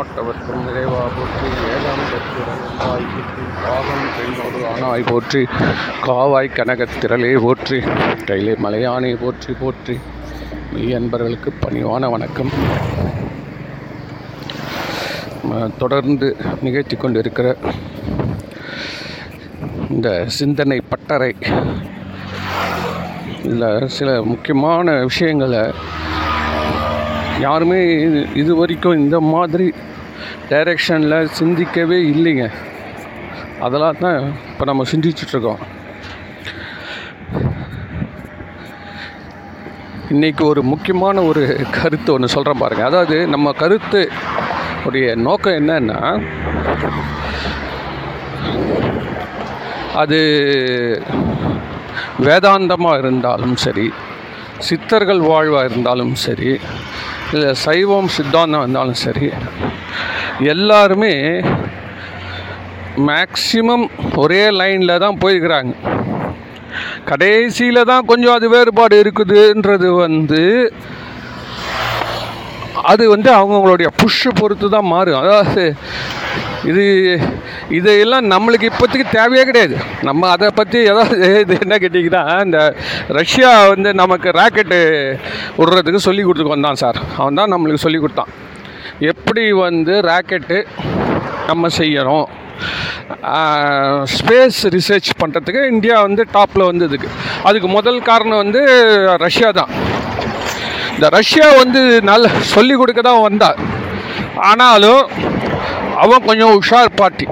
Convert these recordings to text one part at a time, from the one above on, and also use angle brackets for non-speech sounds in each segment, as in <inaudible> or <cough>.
நாட்டவர்க்கும் நிறைவா போற்றி. ஏழாம் பெற்றுடன் பாகம் பெண்ணோடு ஆனாய் போற்றி. காவாய் கனகத்திரளே போற்றி. கையிலே மலையானை போற்றி போற்றி. மெய் அன்பர்களுக்கு பணிவான வணக்கம். தொடர்ந்து நிகழ்த்தி கொண்டிருக்கிற இந்த சிந்தனை பட்டறை இதில் சில முக்கியமான விஷயங்களை யாருமே இது இது வரைக்கும் இந்த மாதிரி டைரெக்ஷனில் சிந்திக்கவே இல்லைங்க. அதெல்லாம் தான் இப்போ நம்ம சிந்திச்சிட்ருக்கோம். இன்றைக்கி ஒரு முக்கியமான ஒரு கருத்து ஒன்று சொல்கிறேன் பாருங்கள் அதாவது நம்ம கருத்து உடைய நோக்கம் என்னன்னா அது வேதாந்தமாக இருந்தாலும் சரி சித்தர்கள் வாழ்வாக இருந்தாலும் சரி இல்லை சைவம் சித்தாந்தம் இருந்தாலும் சரி எல்லாருமே மேக்சிமம் ஒரே லைனில் தான் போயிருக்கிறாங்க. கடைசியில் தான் கொஞ்சம் அது வேறுபாடு இருக்குதுன்றது வந்து அது வந்து அவங்கவுங்களுடைய புஷ்ஷை பொறுத்து தான் மாறும். அதாவது இது இதையெல்லாம் நம்மளுக்கு இப்போதைக்கு தேவையே கிடையாது. நம்ம அதை பற்றி ஏதாவது இது என்ன கேட்டிங்கன்னா இந்த ரஷ்யா வந்து நமக்கு ராக்கெட்டு விடுறதுக்கு சொல்லி கொடுத்துட்டு வந்தான் சார். அவன் தான் நம்மளுக்கு சொல்லி கொடுத்தான். எப்படி வந்து ராக்கெட்டு நம்ம செய்யணும் ஸ்பேஸ் ரிசர்ச் பண்ணுறதுக்கு இந்தியா வந்து டாப்பில் வந்ததுக்கு. அதுக்கு முதல் காரணம் வந்து ரஷ்யா தான். இந்த ரஷ்யா வந்து நல்ல சொல்லி கொடுக்க தான் வந்தா. ஆனாலும் அவன் கொஞ்சம் உஷார் பாட்டி.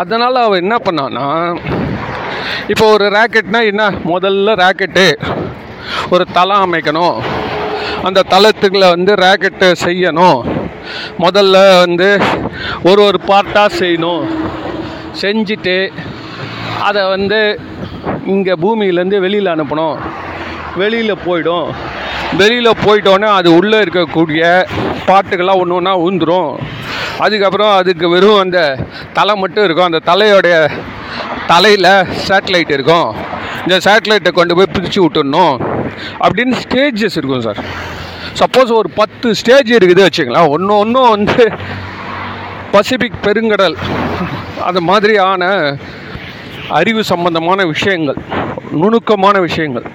அதனால் அவன் என்ன பண்ணான்னா இப்போ ஒரு ராக்கெட்னா என்ன? முதல்ல ராக்கெட்டு ஒரு தளம் அமைக்கணும். அந்த தளத்துக்குள்ள வந்து ராக்கெட்டு செய்யணும். முதல்ல வந்து ஒரு ஒரு பார்ட்டாக செய்யணும். செஞ்சுட்டு அதை வந்து இங்கே பூமியிலேருந்து வெளியில் அனுப்பணும். வெளியில் போயிடும். வெளியில் போயிட்டோன்னே அது உள்ளே இருக்கக்கூடிய பாட்டுக்கெல்லாம் ஒன்று ஒன்றா ஊந்துடும் அதுக்கப்புறம் அதுக்கு வெறும் அந்த தலை மட்டும் இருக்கும். அந்த தலையோடைய தலையில் சேட்டலைட் இருக்கும். இந்த சேட்டலைட்டை கொண்டு போய் பிரித்து விட்டுடணும் அப்படின்னு ஸ்டேஜஸ் இருக்கும் சார் சப்போஸ் ஒரு பத்து ஸ்டேஜ் இருக்குது வச்சுக்கலாம் ஒன்று ஒன்றும் வந்து பசிபிக் பெருங்கடல். அது மாதிரியான அறிவு சம்பந்தமான விஷயங்கள் நுணுக்கமான விஷயங்கள்.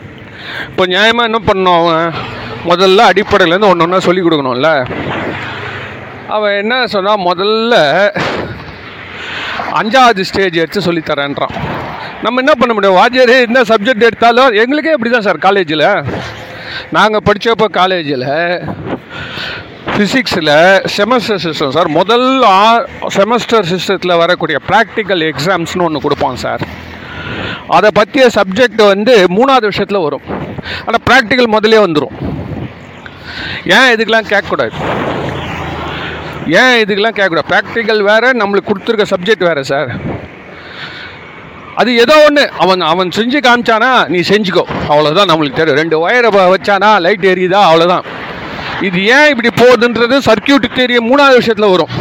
இப்போ நியாயமாக என்ன பண்ணணும் அவன்? முதல்ல அடிப்படையிலேருந்து ஒன்று ஒன்றா சொல்லி கொடுக்கணும்ல. அவன் என்ன சொன்னால் முதல்ல அஞ்சாவது ஸ்டேஜ் எடுத்து சொல்லித்தரேன்றான். நம்ம என்ன பண்ண முடியும்? வாத்தியார் என்ன சப்ஜெக்ட் எடுத்தாலும் எங்களுக்கே இப்படி தான் சார் காலேஜில் நாங்கள் படித்தப்போ காலேஜில் ஃபிசிக்ஸில் செமஸ்டர் சிஸ்டம் சார் முதல் ஆ செமஸ்டர் சிஸ்டத்தில் வரக்கூடிய ப்ராக்டிக்கல் எக்ஸாம்ஸ்னு ஒன்று கொடுப்போம் சார் அதை பற்றிய சப்ஜெக்ட் வந்து மூணாவது விஷயத்தில் வரும். ஆனால் ப்ராக்டிக்கல் முதலே வந்துடும் ஏன் இதுக்கெலாம் கேட்கக்கூடாது? ஏன் இதுக்கெல்லாம் கேட்கக்கூடாது? ப்ராக்டிக்கல் வேறு நம்மளுக்கு கொடுத்துருக்க சப்ஜெக்ட் வேறு சார் அது ஏதோ ஒன்று அவன் அவன் செஞ்சு காமிச்சானா நீ செஞ்சுக்கோ. அவ்வளோதான் நம்மளுக்கு தெரியும். ரெண்டு ஒயரை வச்சானா லைட் எரியுதா? அவ்வளோதான் இது ஏன் இப்படி போகுதுன்றது சர்க்கியூட் தெரிய மூணாவது விஷயத்தில் வரும்.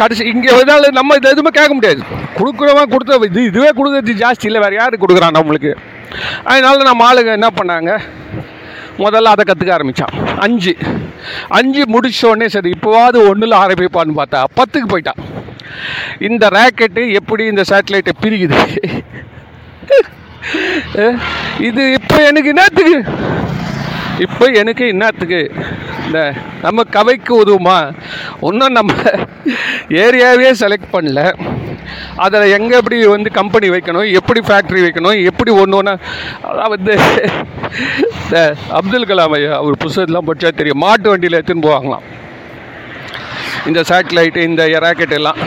கடைசி இங்கே வந்தால் நம்ம இது எதுவுமே கேட்க முடியாது. கொடுக்குறவன் கொடுத்த இது இதுவே கொடுக்குறது ஜாஸ்தி இல்லை. வேறு யார் கொடுக்குறான் நம்மளுக்கு? அதனால நம்ம ஆளுங்க என்ன பண்ணாங்க? முதல்ல அதை கற்றுக்க ஆரம்பித்தான் அஞ்சு. அஞ்சு முடித்தோடனே சரி இப்போவாது ஒன்றில் ஆரம்பிப்பான்னு பார்த்தா பத்துக்கு போயிட்டான். இந்த ராக்கெட்டு எப்படி இந்த சேட்டலைட்டை பிரிக்குது <laughs> இது இப்போ எனக்கு என்னத்துக்கு? இப்போ எனக்கு என்னத்துக்கு? இந்த நம்ம கவைக்கு உதவுமா? ஒன்றும் நம்ம ஏரியாவே செலக்ட் பண்ணல. அதில் எங்கே எப்படி வந்து கம்பெனி வைக்கணும் எப்படி ஃபேக்ட்ரி வைக்கணும் எப்படி ஒன்று ஒன்றா அதான் வந்து இந்த அப்துல் கலாம் ஐயா அவர் புஸ்தகத்தெலாம் படித்தா தெரியும். மாட்டு வண்டியில் எடுத்துன்னு போவாங்களாம். இந்த சேட்டலைட்டு இந்த ராக்கெட் எல்லாம்.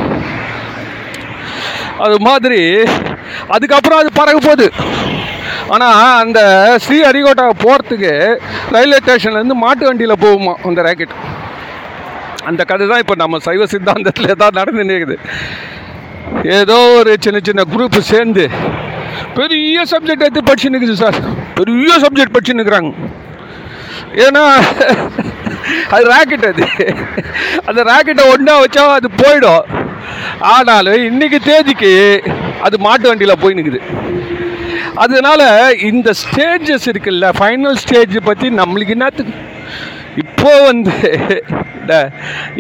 அது மாதிரி அதுக்கப்புறம் அது பறக்க போகுது. ஆனால் அந்த ஸ்ரீ ஹரிகோட்டா போகிறதுக்கு ரயில்வே ஸ்டேஷன்லேருந்து மாட்டு வண்டியில் போகுமா அந்த ராக்கெட் அந்த கதை தான் இப்போ நம்ம சைவ சித்தாந்தத்தில் தான் நடந்துன்னு இருக்குது. ஏதோ ஒரு சின்ன சின்ன குரூப் சேர்ந்து பெரிய சப்ஜெக்ட் எடுத்து படிச்சுன்னு இருக்குது சார். பெரிய சப்ஜெக்ட் படிச்சுன்னு இருக்கிறாங்க. ஏன்னா அது ராக்கெட் அது. அந்த ராக்கெட்டை ஒன்றா வச்சா அது போயிடும். ஆனாலும் இன்னைக்கு தேதிக்கு அது மாட்டு வண்டியில் போய் நிற்குது அதனால் இந்த ஸ்டேஜஸ் இருக்குல்ல ஃபைனல் ஸ்டேஜ் பற்றி நம்மளுக்கு என்னத்துக்கு இப்போ வந்து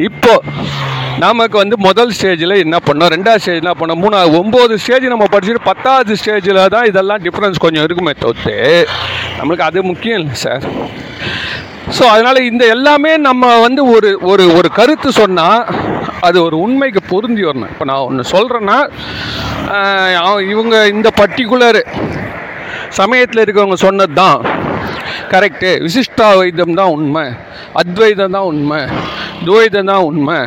இப்போ நமக்கு வந்து முதல் ஸ்டேஜில் என்ன பண்ணோம்? ரெண்டாவது ஸ்டேஜ் என்ன பண்ணோம்? மூணாவது ஒம்பது ஸ்டேஜ் நம்ம படிச்சுட்டு பத்தாவது ஸ்டேஜில் தான் இதெல்லாம் டிஃப்ரென்ஸ் கொஞ்சம் இருக்குமே தவிர்த்து நம்மளுக்கு அது முக்கியம் இல்லை சார் ஸோ அதனால் இந்த எல்லாமே நம்ம வந்து ஒரு ஒரு ஒரு கருத்து சொன்னால் அது ஒரு உண்மைக்கு பொருந்தி வரணும். இப்போ நான் ஒன்று சொல்கிறேன்னா இவங்க இந்த பர்டிகுலர் சமயத்தில் இருக்கவங்க சொன்னது தான் கரெக்டு விசிஷ்டாவைதம் தான் உண்மை. அத்வைதம் தான் உண்மை. துவைதம் தான் உண்மை.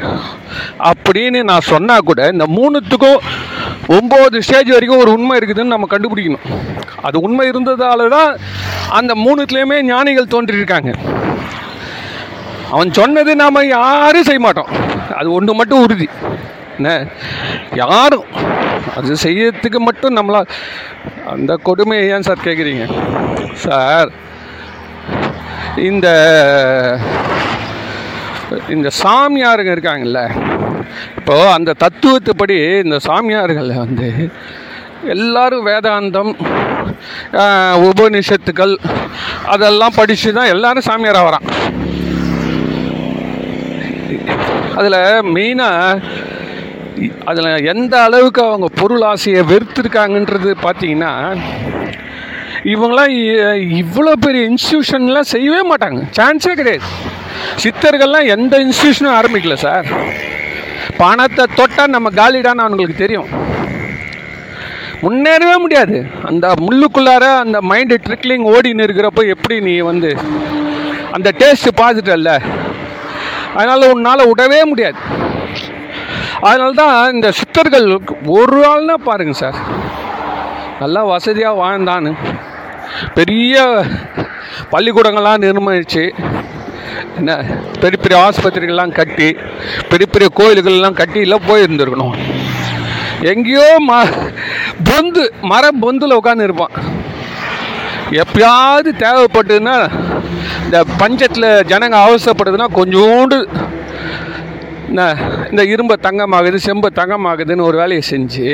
அப்படின்னு நான் சொன்னால் கூட இந்த மூணுத்துக்கும் ஒம்பது ஸ்டேஜ் வரைக்கும் ஒரு உண்மை இருக்குதுன்னு நம்ம கண்டுபிடிக்கணும். அது உண்மை இருந்ததால தான் அந்த மூணுத்துலேயுமே ஞானிகள் தோன்றியிருக்காங்க அவன் சொன்னது நாம் யாரும் செய்ய மாட்டோம். அது ஒன்று மட்டும் உறுதி. என்ன? யாரும். அது செய்யறதுக்கு மட்டும் நம்மளா அந்த கொடுமையை ஏன் சார் கேட்குறீங்க சார் இந்த இந்த சாமியாருங்க இருக்காங்கல்ல இப்போது அந்த தத்துவத்துப்படி இந்த சாமியார்களில் வந்து எல்லாரும் வேதாந்தம் உபநிஷத்துக்கள் அதெல்லாம் படித்து தான் எல்லாரும் சாமியாராக வரான். அதில் மெயினாக அதில் எந்த அளவுக்கு அவங்க பொருள் ஆசையை வெறுத்திருக்காங்கன்றது பார்த்தீங்கன்னா இவங்களாம் இ- இவ்வளோ பெரிய இன்ஸ்டியூஷன்லாம் செய்யவே மாட்டாங்க. சான்ஸே கிடையாது. சித்தர்கள்லாம் எந்த இன்ஸ்டியூஷனும் ஆரம்பிக்கல சார். பணத்தை தொட்டால் நம்ம காலிடான்னு அவங்களுக்கு தெரியும். முன்னேறவே முடியாது. அந்த முள்ளுக்குள்ளார அந்த மைண்டு ட்ரிக்லிங் ஓடின்னு இருக்கிறப்போ எப்படி நீ வந்து அந்த டேஸ்ட்டு பார்த்துட்டல்ல அதனால் உன்னால் விடவே முடியாது. அதனால தான் இந்த சித்தர்கள் ஒரு ஆள்னா பாருங்க சார். நல்லா வசதியாக வாழ்ந்தான்னு. பெரிய பள்ளிக்கூடங்கள்லாம் நிர்மாணிச்சு. என்ன பெரிய பெரிய ஆஸ்பத்திரிகள்லாம் கட்டி பெரிய பெரிய கோயில்கள்லாம் கட்டியில் போயிருந்துருக்கணும். எங்கேயோ ம பொந்து மர பொந்தில் உட்காந்து இருப்பான். எப்பயாவது தேவைப்பட்டதுன்னா இந்த பஞ்சத்தில் ஜனங்க அவசரப்படுதுன்னா கொஞ்சோண்டு என்ன இந்த இரும்பை தங்கமாகுது செம்பை தங்கமாகுதுன்னு ஒரு வேலையை செஞ்சு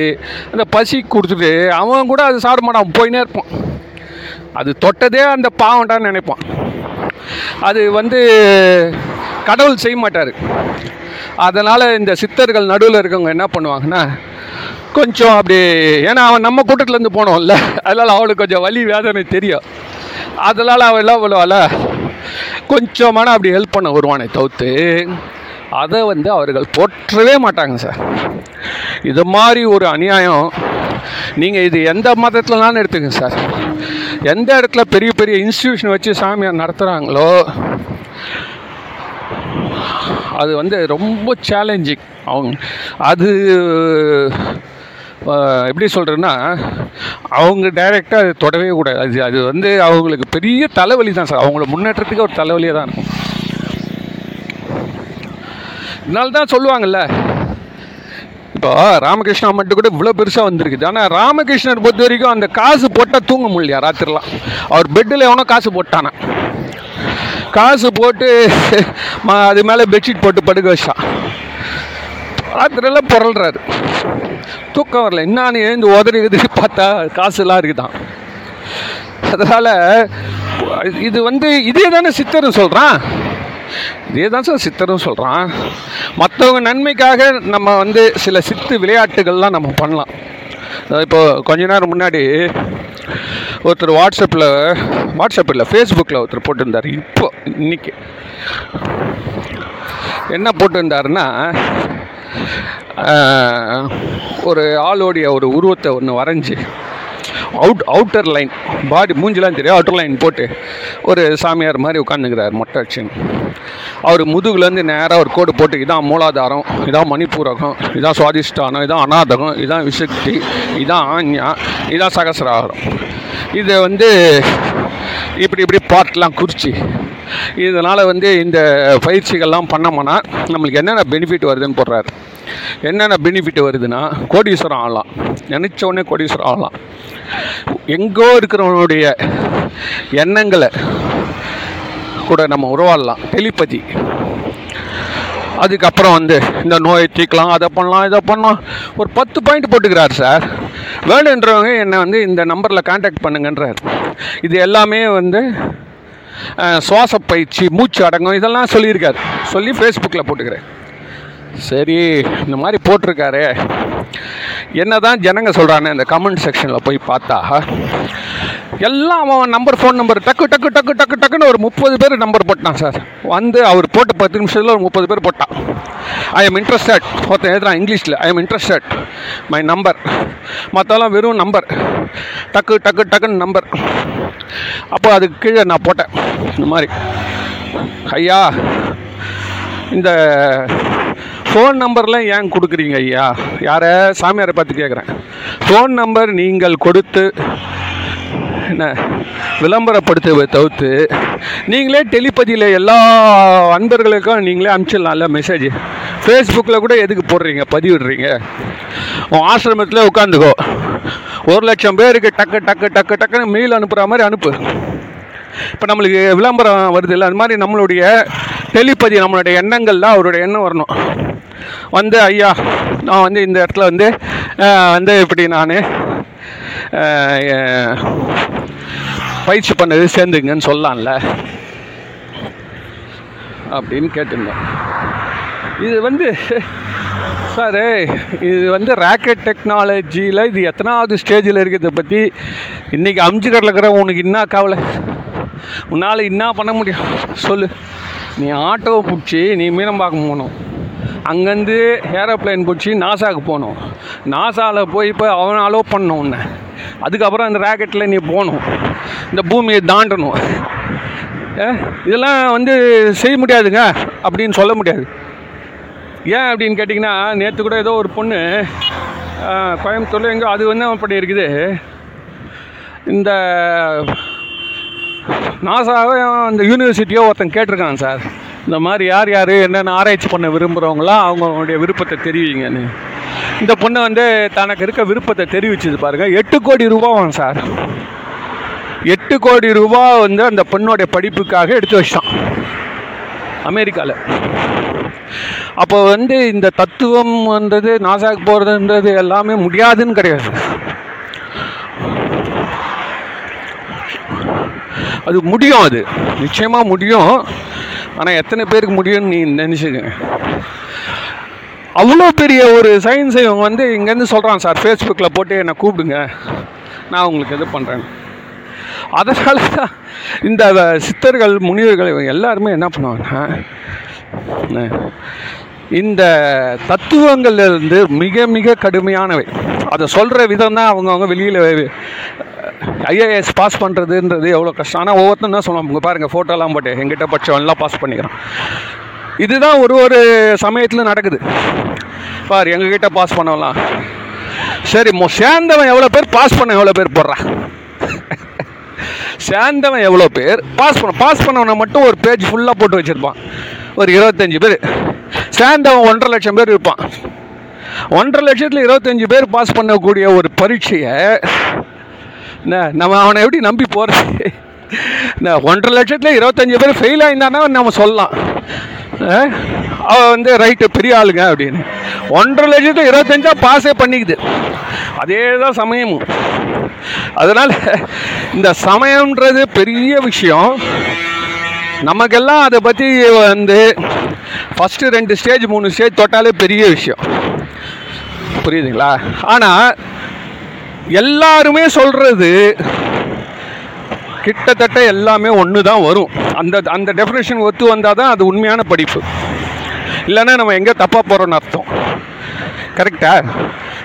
அந்த பசி கொடுத்துட்டு அவன் கூட அது சாப்பிட மாட்டான் போயினே இருப்பான். அது தொட்டதே அந்த பாவம்டான்னு நினைப்பான். அது வந்து கடவுள் செய்ய மாட்டார். அதனால் இந்த சித்தர்கள் நடுவில் இருக்கவங்க என்ன பண்ணுவாங்கன்னா கொஞ்சம் அப்படி ஏன்னா அவன் நம்ம கூட்டத்துலேருந்து போனோம்ல அதனால் அவளுக்கு கொஞ்சம் வலி வேதனை தெரியும். அதனால் அவள் எல்லாம் பண்ணுவாள் கொஞ்சமான அப்படி ஹெல்ப் பண்ண வருவானே தவிர்த்து அதை வந்து அவர்கள் போற்றவே மாட்டாங்க சார். இது மாதிரி ஒரு அநியாயம் நீங்கள் இது எந்த மதத்துலனாலும் எடுத்துக்கங்க சார். எந்த இடத்துல பெரிய பெரிய இன்ஸ்டிடியூஷன் வச்சு சாமியார் நடத்துகிறாங்களோ அது வந்து ரொம்ப சேலஞ்சிங் அவங்க அது எப்படி சொல்கிறேன்னா அவங்க டைரெக்டாக அது தொடவே கூடாது. அது அது வந்து அவங்களுக்கு பெரிய தலைவலி தான் சார். அவங்கள முன்னேற்றத்துக்கு ஒரு தலைவலியாக தான். இருக்கும் இதனால தான் சொல்லுவாங்கல்ல இப்போ ராமகிருஷ்ணா மட்டும் கூட இவ்வளோ பெருசாக வந்திருக்குது. ஆனால் ராமகிருஷ்ணர் பொறுத்த வரைக்கும் அந்த காசு போட்டால் தூங்க முடியலையா ராத்திரிலாம்? அவர் பெட்டில் எவனோ காசு போட்டானா? காசு போட்டு அது மேலே பெட்ஷீட் போட்டு படுக்க வச்சான். ராத்திரிலாம் புரள்றாரு. தூக்கம் வரல. என்னான்னு எழுந்து உதறி உதறி பார்த்தா காசுலாம் இருக்குதான். அதனால் இது வந்து இதே தானே சித்தரும் சொல்கிறான் இதே தான் சார் சித்தரும் சொல்கிறான் மற்றவங்க நன்மைக்காக நம்ம வந்து சில சித்து விளையாட்டுகள்லாம் நம்ம பண்ணலாம். அதாவது கொஞ்ச நேரம் முன்னாடி ஒருத்தர் வாட்ஸ்அப்பில் வாட்ஸ்அப் இல்லை ஃபேஸ்புக்கில் ஒருத்தர் போட்டிருந்தார். இப்போ இன்னைக்கு. என்ன போட்டிருந்தாருன்னா ஒரு ஆளோடைய ஒரு உருவத்தை ஒன்று வரைஞ்சி அவுட் அவுட்டர் லைன் பாடி மூஞ்சிலாம் தெரியும். அவுட்டர் லைன் போட்டு ஒரு சாமியார் மாதிரி உட்காந்துக்கிறார் மொட்டை அடிச்சுன்னு அவர் முதுகுலேருந்து நேராக ஒரு கோடு போட்டு இதான் மூலாதாரம் இதான் மணிப்பூரகம் இதான் சுவாதிஷ்டானம் இதான் அநாதகம் இதான் விசக்தி இதான் ஆஞ்ஞா இதான் சகசராகரம். இதை வந்து இப்படி இப்படி பார்ட்லாம் குறித்து இதனால் வந்து இந்த பயிற்சிகள்லாம் பண்ணோம்னா நம்மளுக்கு என்னென்ன பெனிஃபிட் வருதுன்னு போடுறாரு. என்னென்ன பெனிஃபிட் வருதுன்னா கோடீஸ்வரம் ஆகலாம் நினச்ச உடனே கோடீஸ்வரம் ஆகலாம் எங்கோ இருக்கிறவனுடைய எண்ணங்களை கூட நம்ம உருவாடலாம். டெலிபதி. அதுக்கப்புறம் வந்து இந்த நோயை தீர்க்கலாம் அதை பண்ணலாம் இதை பண்ணலாம். ஒரு பத்து பாயிண்ட் போட்டுக்கிறார் சார். வேணுன்றவங்க என்னை வந்து இந்த நம்பரில் காண்டாக்ட் பண்ணுங்கன்றார். இது எல்லாமே வந்து சுவாச பயிற்சி மூச்சு அடங்கும் இதெல்லாம் சொல்லியிருக்காரு. சொல்லி ஃபேஸ்புக்கில் போட்டுக்கிறேன். சரி இந்த மாதிரி போட்டிருக்காரு. என்னதான் ஜனங்க சொல்கிறானே இந்த கமெண்ட் செக்ஷனில் போய் பார்த்தா எல்லாம் அவன் நம்பர் ஃபோன் நம்பர் டக்கு டக்கு டக்கு டக்கு டக்குன்னு ஒரு முப்பது பேர் நம்பர் போட்டான் சார் வந்து அவர் போட்ட பத்து நிமிஷத்தில் ஒரு முப்பது பேர் போட்டான். ஐ எம் இன்ட்ரெஸ்டட் ஒருத்தன் எழுதுறான் இங்கிலீஷில் I am interested my number மற்றெல்லாம் வெறும் நம்பர் டக்கு டக்கு டக்குன்னு நம்பர் அப்போ அதுக்கு கீழே நான் போட்டேன். இந்த மாதிரி. ஐயா இந்த ஃபோன் நம்பர்லாம் ஏன் கொடுக்குறீங்க ஐயா? யாரை? சாமியாரை பார்த்து கேட்குறேன் ஃபோன் நம்பர் நீங்கள் கொடுத்து என்ன விளம்பரப்படுத்துவதை தவிர்த்து நீங்களே டெலிபதியில் எல்லா அன்பர்களுக்கும் நீங்களே அனுப்பிச்சிடலாம்ல மெசேஜ் ஃபேஸ்புக்கில் கூட எதுக்கு போடுறீங்க? பதிவிடுறீங்க. உன் ஆசிரமத்தில் உட்காந்துக்கோ. ஒரு லட்சம் பேருக்கு டக்கு டக்கு டக்கு டக்குன்னு மெயில் அனுப்புகிற மாதிரி அனுப்பு. இப்போ நம்மளுக்கு விளம்பரம் வருது இல்லை அது மாதிரி நம்மளுடைய டெலிபதி நம்மளுடைய எண்ணங்கள்லாம் அவருடைய எண்ணம் வரணும். வந்து ஐயா நான் வந்து இந்த இடத்துல வந்து வந்து இப்படி நான் பயிற்சி பண்ணது சேர்ந்துங்கன்னு சொல்லலாம்ல அப்படின்னு கேட்டிருந்தேன். இது வந்து சார் இது வந்து ராக்கெட் டெக்னாலஜியில் இது எத்தனாவது ஸ்டேஜில் இருக்கிறத பற்றி இன்றைக்கி அம்ஜிகரில் இருக்கிற உனக்கு என்ன கவலை? உன்னால் என்ன பண்ண முடியும்? சொல்லு. நீ ஆட்டோவை பிடிச்சி நீ மீனம்பாக்கம் போகணும். அங்கேருந்து ஏரோப்ளேன் பிடிச்சி நாசாவுக்கு போகணும். நாசாவில் போய் இப்போ அவன் அலோவ் பண்ணணும் உன்னை. அதுக்கப்புறம் அந்த ராக்கெட்டில் நீ போகணும். இந்த பூமியை தாண்டணும். ஏ, இதெல்லாம் வந்து செய்ய முடியாதுங்க. அப்படின்னு சொல்ல முடியாது. ஏன் அப்படின்னு கேட்டிங்கன்னா நேற்று கூட ஏதோ ஒரு பொண்ணு கோயம்புத்தூர்ல எங்கோ அது வந்து அப்படி இருக்குது. இந்த நாசாவை அந்த யூனிவர்சிட்டியோ ஒருத்தன் கேட்டிருக்கான் சார். இந்த மாதிரி யார் யார் என்னென்ன ஆராய்ச்சி பண்ண விரும்புகிறவங்களாம் அவங்களுடைய விருப்பத்தை தெரிவிங்கன்னு. இந்த பொண்ணு வந்து தனக்கு இருக்க விருப்பத்தை தெரிவிச்சது பாருங்க. எட்டு கோடி ரூபாவும் சார். எட்டு கோடி ரூபா வந்து அந்த பெண்ணோடைய படிப்புக்காக எடுத்து வச்சிட்டான். அமெரிக்காவில் அப்போ வந்து இந்த தத்துவம் வந்தது நாசாக்கு போகிறதுன்றது எல்லாமே முடியாதுன்னு கிடையாது. அது முடியும் அது. நிச்சயமாக முடியும். ஆனால் எத்தனை பேருக்கு முடியும்னு நீ நினச்சிக்கங்க அவ்வளோ பெரிய ஒரு சயின்ஸை இவங்க வந்து இங்கேருந்து சொல்கிறான் சார் ஃபேஸ்புக்கில் போட்டு என்னை கூப்பிடுங்க. நான் உங்களுக்கு இது பண்ணுறேன் அதனால தான் இந்த சித்தர்கள் முனிவர்கள் இவங்க எல்லாருமே என்ன பண்ணுவாங்கன்னா இந்த தத்துவங்கள்லேருந்து மிக மிக கடுமையானவை. அதை சொல்கிற விதம் தான் அவங்கவுங்க வெளியில் ஐஏஎஸ் பாஸ் பண்ணுறதுன்றது எவ்வளோ கஷ்டம். ஆனால் ஒவ்வொருத்தரும் தான் சொல்லுவாங்க உங்கள் பாருங்கள் ஃபோட்டோலாம் போட்டு எங்கிட்ட படிச்சவன்லாம் பாஸ் பண்ணிக்கிறான். இதுதான் ஒரு ஒரு சமயத்தில் நடக்குது. பார் எங்ககிட்ட பாஸ் பண்ணலாம் சரி மொ சேர்ந்தவன் எவ்வளோ பேர் பாஸ் பண்ண எவ்வளோ பேர் போடுறான் சேர்ந்தவன் எவ்வளோ பேர் பாஸ் பண்ண பாஸ் பண்ணவனை மட்டும் ஒரு பேஜ் ஃபுல்லாக போட்டு வச்சுருப்பான். ஒரு இருபத்தஞ்சி பேர். சேர்ந்தவன் ஒன்றரை லட்சம் பேர் இருப்பான். ஒன்றரை லட்சத்தில் இருபத்தஞ்சி பேர் பாஸ் பண்ணக்கூடிய ஒரு பரீட்சையை என்ன நம்ம அவனை எப்படி நம்பி போகிறது என்ன ஒன்றரை லட்சத்தில் இருபத்தஞ்சி பேர் ஃபெயில் ஆயிருந்தானா நம்ம சொல்லலாம். அஹ், அவன் வந்து ரைட்டு பெரிய ஆளுங்க அப்படின்னு. ஒன்றரை லட்சத்தில் இருபத்தஞ்சா பாஸே பண்ணிக்குது. அதே தான் சமயமும். அதனால் இந்த சமயம்ன்றது பெரிய விஷயம். நமக்கெல்லாம் அதை பற்றி வந்து ஃபஸ்ட்டு ரெண்டு ஸ்டேஜ் மூணு ஸ்டேஜ் தொட்டாலே பெரிய விஷயம். புரியுதுங்களா? ஆனால் எல்லாருமே சொல்கிறது கிட்டத்தட்ட எல்லாமே ஒன்று தான் வரும். அந்த அந்த டெஃபினேஷன் ஒத்து வந்தால் தான் அது உண்மையான படிப்பு. இல்லைன்னா நம்ம எங்கே தப்பாக போகிறோன்னு அர்த்தம். கரெக்டா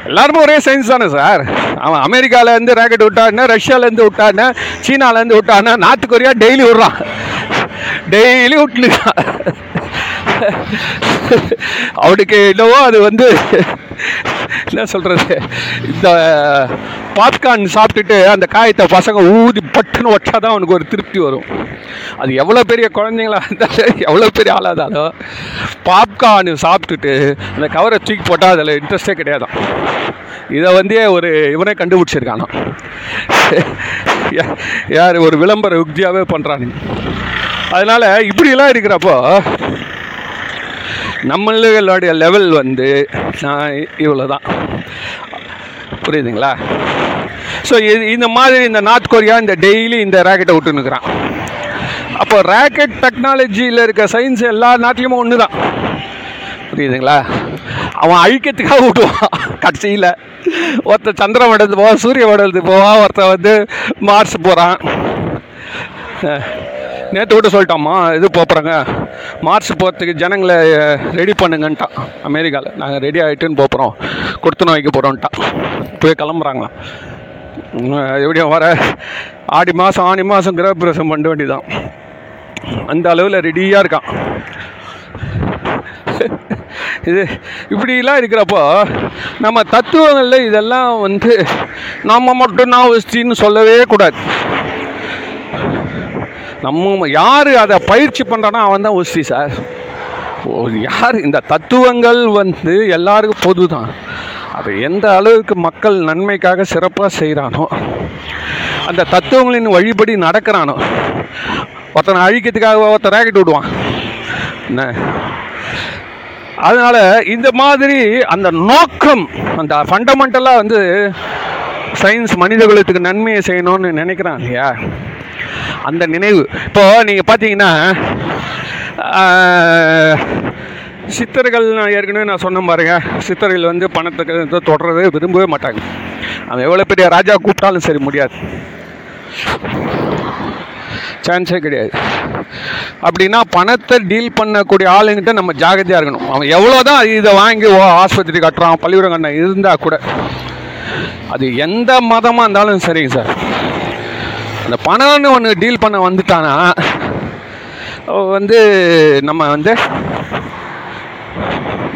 எல்லாருமே ஒரே சயின்ஸ் தானே சார்? அவன் அமெரிக்காவிலேருந்து ராக்கெட் விட்டான்னா ரஷ்யாவிலேருந்து விட்டான்னா சீனாலேருந்து விட்டான்னா நார்த் கொரியா டெய்லி விட்றான். டெய்லி விட்டுருக்கான் அவனுக்கு என்னவோ அது வந்து என்ன சொல்கிறது இந்த பாப்கார்ன் சாப்பிட்டுட்டு அந்த காயத்தை பசங்க ஊதி பட்டுன்னு வச்சா தான் அவனுக்கு ஒரு திருப்தி வரும். அது எவ்வளோ பெரிய குழந்தைங்களா இருந்தாலும் எவ்வளோ பெரிய ஆளாக இருந்தாலும் பாப்கார்னு சாப்பிட்டுட்டு அந்த கவரை தூக்கி போட்டால் அதில் இன்ட்ரெஸ்டே கிடையாதான். இதை வந்து ஒரு இவனே கண்டுபிடிச்சிருக்கானா? யார் ஒரு விளம்பர யுக்தியாகவே பண்ணுறானுங்க அதனால் இப்படிலாம் இருக்கிறப்போ நம்மளுடைய லெவல் வந்து நான் இவ்வளோ தான் புரியுதுங்களா? ஸோ இது இந்த மாதிரி இந்த நார்த் கொரியா இந்த டெய்லி இந்த ராக்கெட்டை விட்டுனுக்குறான் அப்போ ராக்கெட் டெக்னாலஜியில் இருக்க சயின்ஸ் எல்லா நாட்டிலையும் ஒன்று தான் புரியுதுங்களா? அவன் அழிக்கிறதுக்காக விட்டுவான் கடைசியில் ஒருத்தன் சந்திர மண்டலத்துக்கு போவான் சூரிய மண்டலத்துக்கு போவான் ஒருத்தன் வந்து மார்ஸ் போகிறான் நேற்று கூட சொல்லிட்டோம்மா இது போகிறாங்க மார்ச் போகிறதுக்கு ஜனங்களை ரெடி பண்ணுங்கன்ட்டான். அமெரிக்காவில் நாங்கள் ரெடி ஆகிட்டுன்னு போகிறோம் கொடுத்துன வைக்க போகிறோன்ட்டான் போய் கிளம்புறாங்களாம் எப்படியும் வர ஆடி மாதம் ஆணி மாதம் கிரகப்பிரவேசம் பண்ண வேண்டியதான் அந்த அளவில் ரெடியாக இருக்கான். இது இப்படிலாம் இருக்கிறப்போ நம்ம தத்துவங்களில் இதெல்லாம் வந்து நம்ம மட்டும் நான் ஒஸ்டின்னு சொல்லவே கூடாது. நம்ம யார் அதை பயிற்சி பண்ணுறானோ அவன் தான் ஒஸ்தி சார். ஓ யார் இந்த தத்துவங்கள் வந்து எல்லாருக்கும் பொது தான் அது எந்த அளவுக்கு மக்கள் நன்மைக்காக சிறப்பாக செய்கிறானோ அந்த தத்துவங்களின் வழிபடி நடக்கிறானோ ஒருத்தனை அழிக்கிறதுக்காக ஒருத்தன் ராக்கெட் விடுவான். என்ன? அதனால் இந்த மாதிரி அந்த நோக்கம் அந்த ஃபண்டமெண்டலாக வந்து சயின்ஸ் மனித குலத்துக்கு நன்மையை செய்யணும்னு நினைக்கிறான் இல்லையா? அந்த நினைவு. இப்போ நீங்கள் பார்த்தீங்கன்னா சித்தர்கள் நான் ஏற்கனவே நான் சொன்ன பாருங்க சித்தர்கள் வந்து பணத்தை வந்து தொடரவே விரும்பவே மாட்டாங்க. அவன் எவ்வளோ பெரிய ராஜா கூப்பிட்டாலும் சரி முடியாது. சான்ஸே கிடையாது. அப்படின்னா பணத்தை டீல் பண்ணக்கூடிய ஆளுங்கிட்ட நம்ம ஜாகிரதையாக இருக்கணும். அவன் எவ்வளோ தான் இதை வாங்கி ஓ ஆஸ்பத்திரி கட்டுறான் பள்ளிக்கூடம் கட்டின இருந்தால் கூட அது எந்த மதமாக இருந்தாலும் சரிங்க சார். அந்த பணம்னு ஒன்று டீல் பண்ண வந்துட்டானா வந்து நம்ம வந்து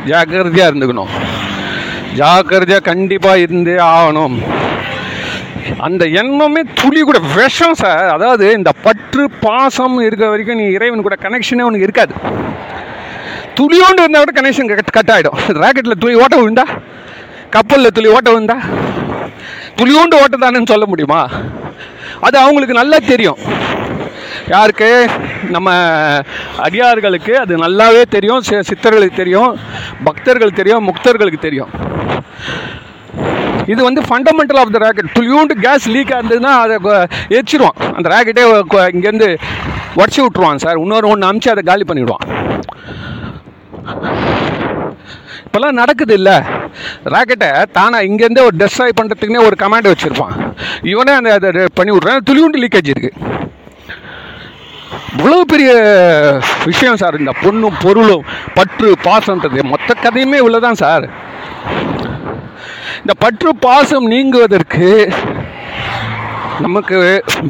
ஜாக்கிரதையாக இருந்துக்கணும். ஜாக்கிரதையாக கண்டிப்பாக இருந்தே ஆகணும். அந்த எண்ணமே துளி கூட விஷம் சார் அதாவது இந்த பற்று பாசம் இருக்கிற வரைக்கும் நீ இறைவன் கூட கனெக்ஷனே உனக்கு இருக்காது. துளியோண்டு இருந்தால் கூட கனெக்ஷன் கட் கட் ஆகிடும் ராக்கெட்டில் துளி ஓட்ட விழுந்தா கப்பலில் துளி ஓட்ட விழுந்தா துளியோண்டு ஓட்டதானேன்னு சொல்ல முடியுமா? அது அவங்களுக்கு நல்லா தெரியும். யாருக்கு? நம்ம அடியார்களுக்கு அது நல்லாவே தெரியும் சி- சித்தர்களுக்கு தெரியும் பக்தர்களுக்கு தெரியும் முக்தர்களுக்கு தெரியும். இது வந்து ஃபண்டமெண்டல் ஆஃப் த ராக்கெட் துளியூண்டு கேஸ் லீக் ஆகுதுன்னா அதை எரிச்சிடுவான் அந்த ராக்கெட்டே இங்கேருந்து உடச்சி விட்ருவான் சார். இன்னொரு ஒன்று அமுச்சு அதை காலி பண்ணிவிடுவான் இப்போல்லாம் நடக்குது இல்லை. ராக்கெட்டை தானே இங்கேருந்தே ஒரு டெஸ்ட்ராய் பண்ணுறதுக்குனே ஒரு கமாண்ட் வச்சுருப்பான். இவனே அந்த அதை பண்ணி விட்றான். துளியூண்டு லீக்கேஜ் இருக்குது இவ்வளோ பெரிய விஷயம் சார். இந்த பொண்ணும் பொருளும் பற்று பாசம்ன்றது மொத்த கதையுமே இவ்வளோதான் சார். இந்த பற்று பாசம் நீங்குவதற்கு நமக்கு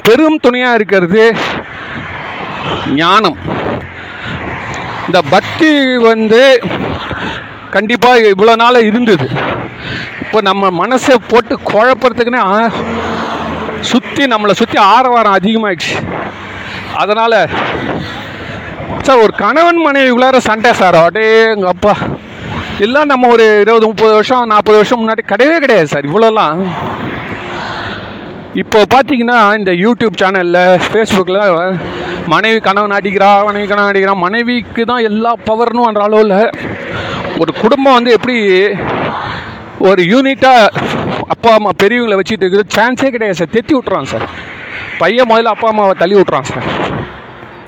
பெரும் துணையாக இருக்கிறது ஞானம். இந்த பக்தி வந்து கண்டிப்பாக இவ்வளோ நாளாக இருந்தது. இப்போ நம்ம மனசை போட்டு குழப்பறதுக்குன்னே சுற்றி நம்மளை சுற்றி ஆரவாரம் அதிகமாகிடுச்சு அதனால் சார் ஒரு கணவன் மனைவிக்குள்ளார சண்டை சார். அடே எங்கள் அப்பா. எல்லாம் நம்ம ஒரு இருபது முப்பது வருஷம் நாற்பது வருஷம் முன்னாடி கிடையவே கிடையாது சார். இவ்வளோலாம். இப்போ பார்த்தீங்கன்னா இந்த யூடியூப் சேனலில் ஃபேஸ்புக்கில் மனைவி கணவன் அடிக்கிறா மனைவி கணவன் அடிக்கிறா மனைவிக்கு தான் எல்லா பவர்னும் அந்த அளவில் ஒரு குடும்பம் வந்து எப்படி ஒரு யூனிட்டாக அப்பா அம்மா பெரியவங்களை வச்சுட்டு இருக்கிறது சான்ஸே கிடையாது சார் தெத்தி விட்றான் சார் பையன் முதல்ல அப்பா அம்மாவை தள்ளி விட்றான் சார்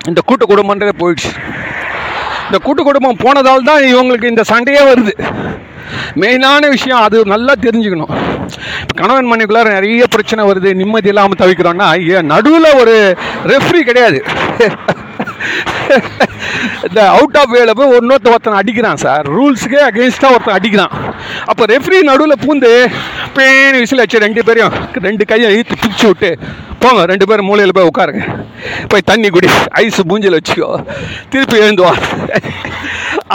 இந்த கூட்டு குடும்பன்றதே போயிடுச்சு. இந்த கூட்டு குடும்பம் போனதால் தான் இவங்களுக்கு இந்த சண்டையே வருது. மெயினான விஷயம் அது நல்லா தெரிஞ்சுக்கணும். கணவன் மனைவிக்குள்ளார நிறைய பிரச்சனை வருது நிம்மதி இல்லாமல் தவிக்கிறோன்னா ஏன் நடுவில் ஒரு ரெஃப்ரி கிடையாது. இந்த அவுட் ஆஃப் வேல போய் ஒன்னொருத்த ஒருத்தன் அடிக்கிறான் சார் ரூல்ஸுக்கே அகேன்ஸ்டாக ஒருத்தன் அடிக்கிறான். அப்போ ரெஃப்ரி நடுவில் பூந்து பேன் விசில் வச்சு ரெண்டு பேரையும் ரெண்டு கையை இழுத்து பிடிச்சி விட்டு போங்க ரெண்டு பேரும் மூலையில் போய் உட்காருங்க. போய் தண்ணி குடி ஐஸ் மூஞ்சில் வச்சுக்கோ. திருப்பி எழுந்துவா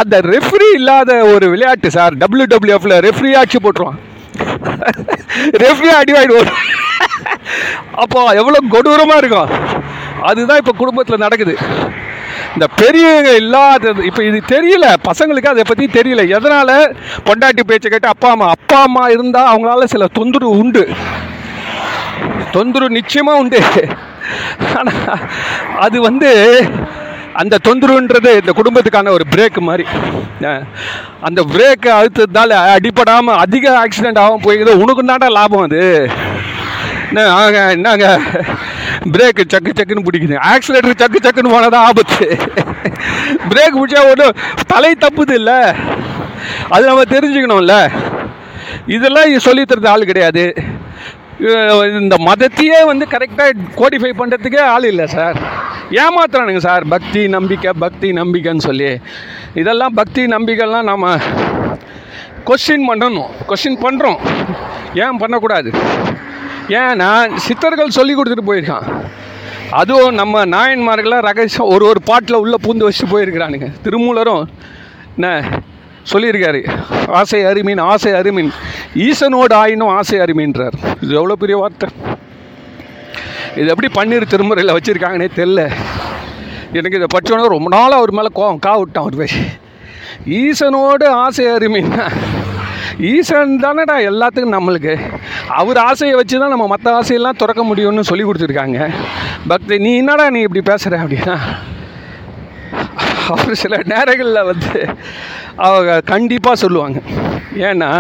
அந்த ரெஃப்ரி இல்லாத ஒரு விளையாட்டு சார் டபிள்யூ டபிள்யூஎஃப்ல ரெஃப்ரி ஆட்சி போட்டுருவான். ரெஃப்ரியாக அடிவாயிடுவோம் அப்போ எவ்வளோ கொடூரமாக இருக்கும். அதுதான் இப்போ குடும்பத்தில் நடக்குது. இந்த பெரியவங்க இல்லாதது இப்போ இது தெரியல பசங்களுக்கு அதை பற்றி தெரியல. எதனால் பொண்டாட்டி பேச்சை கேட்டு அப்பா அம்மா அப்பா அம்மா இருந்தால் அவங்களால சில தொந்தரவு உண்டு. தொந்தரவு நிச்சயமாக உண்டு. ஆனால் அது வந்து அந்த தொந்தரவுன்றது இந்த குடும்பத்துக்கான ஒரு பிரேக் மாதிரி. அந்த பிரேக்கை அழுத்ததுனால அடிப்படாமல் அதிக ஆக்சிடென்ட் ஆகும் போயிடுது உனக்கு தாண்டா லாபம் அது? என்ன என்னங்க? பிரேக்கு சக்கு சக்குன்னு பிடிக்குது. ஆக்சிலேட்டர் சக்கு சக்குன்னு போனால் தான் ஆபத்து. பிரேக் பிடிச்சா ஒன்றும் தலை தப்புது இல்லை. அது நம்ம தெரிஞ்சுக்கணும்ல. இதெல்லாம் சொல்லி தரது ஆள் கிடையாது. இந்த மதத்தையே வந்து கரெக்டாக கோடிஃபை பண்ணுறதுக்கே ஆள் இல்லை சார். ஏமாத்துறானுங்க சார். பக்தி நம்பிக்கை பக்தி நம்பிக்கைன்னு சொல்லி. இதெல்லாம் பக்தி நம்பிக்கைலாம் நாம் கொஸ்டின் பண்ணணும். கொஸ்டின் பண்ணுறோம் ஏன் பண்ணக்கூடாது? ஏன்னா சித்தர்கள் சொல்லி கொடுத்துட்டு போயிருக்கான். அதுவும் நம்ம நாயன்மார்களாக ரகசியம் ஒரு ஒரு பாட்டில் உள்ளே பூந்து வச்சுட்டு போயிருக்கிறானுங்க. திருமூலரும் என்ன சொல்லியிருக்காரு? ஆசை அருமீன் ஆசை அருமீன். ஈசனோடு ஆயினும் ஆசை அருமீன்றார். இது எவ்வளோ பெரிய வார்த்தை? இது எப்படி பன்னீர் திருமுறையில் வச்சுருக்காங்கன்னே தெரில எனக்கு இதை படிச்சோன்னே ரொம்ப நாளாக அவர் மேலே கோவம் கா விட்டான் அவர் போய் ஈசனோடு ஆசை அருமைன்னா ஈசன் தானடா எல்லாத்துக்கும் நம்மளுக்கு அவர் ஆசையை வச்சு தான் நம்ம மற்ற ஆசையெல்லாம் திறக்க முடியும்னு சொல்லி கொடுத்துருக்காங்க பக்தி நீ என்னடா நீ இப்படி பேசுகிற அப்படின்னா அவர் சில நேரங்களில் வந்து அவங்க கண்டிப்பாக சொல்லுவாங்க ஏன்னா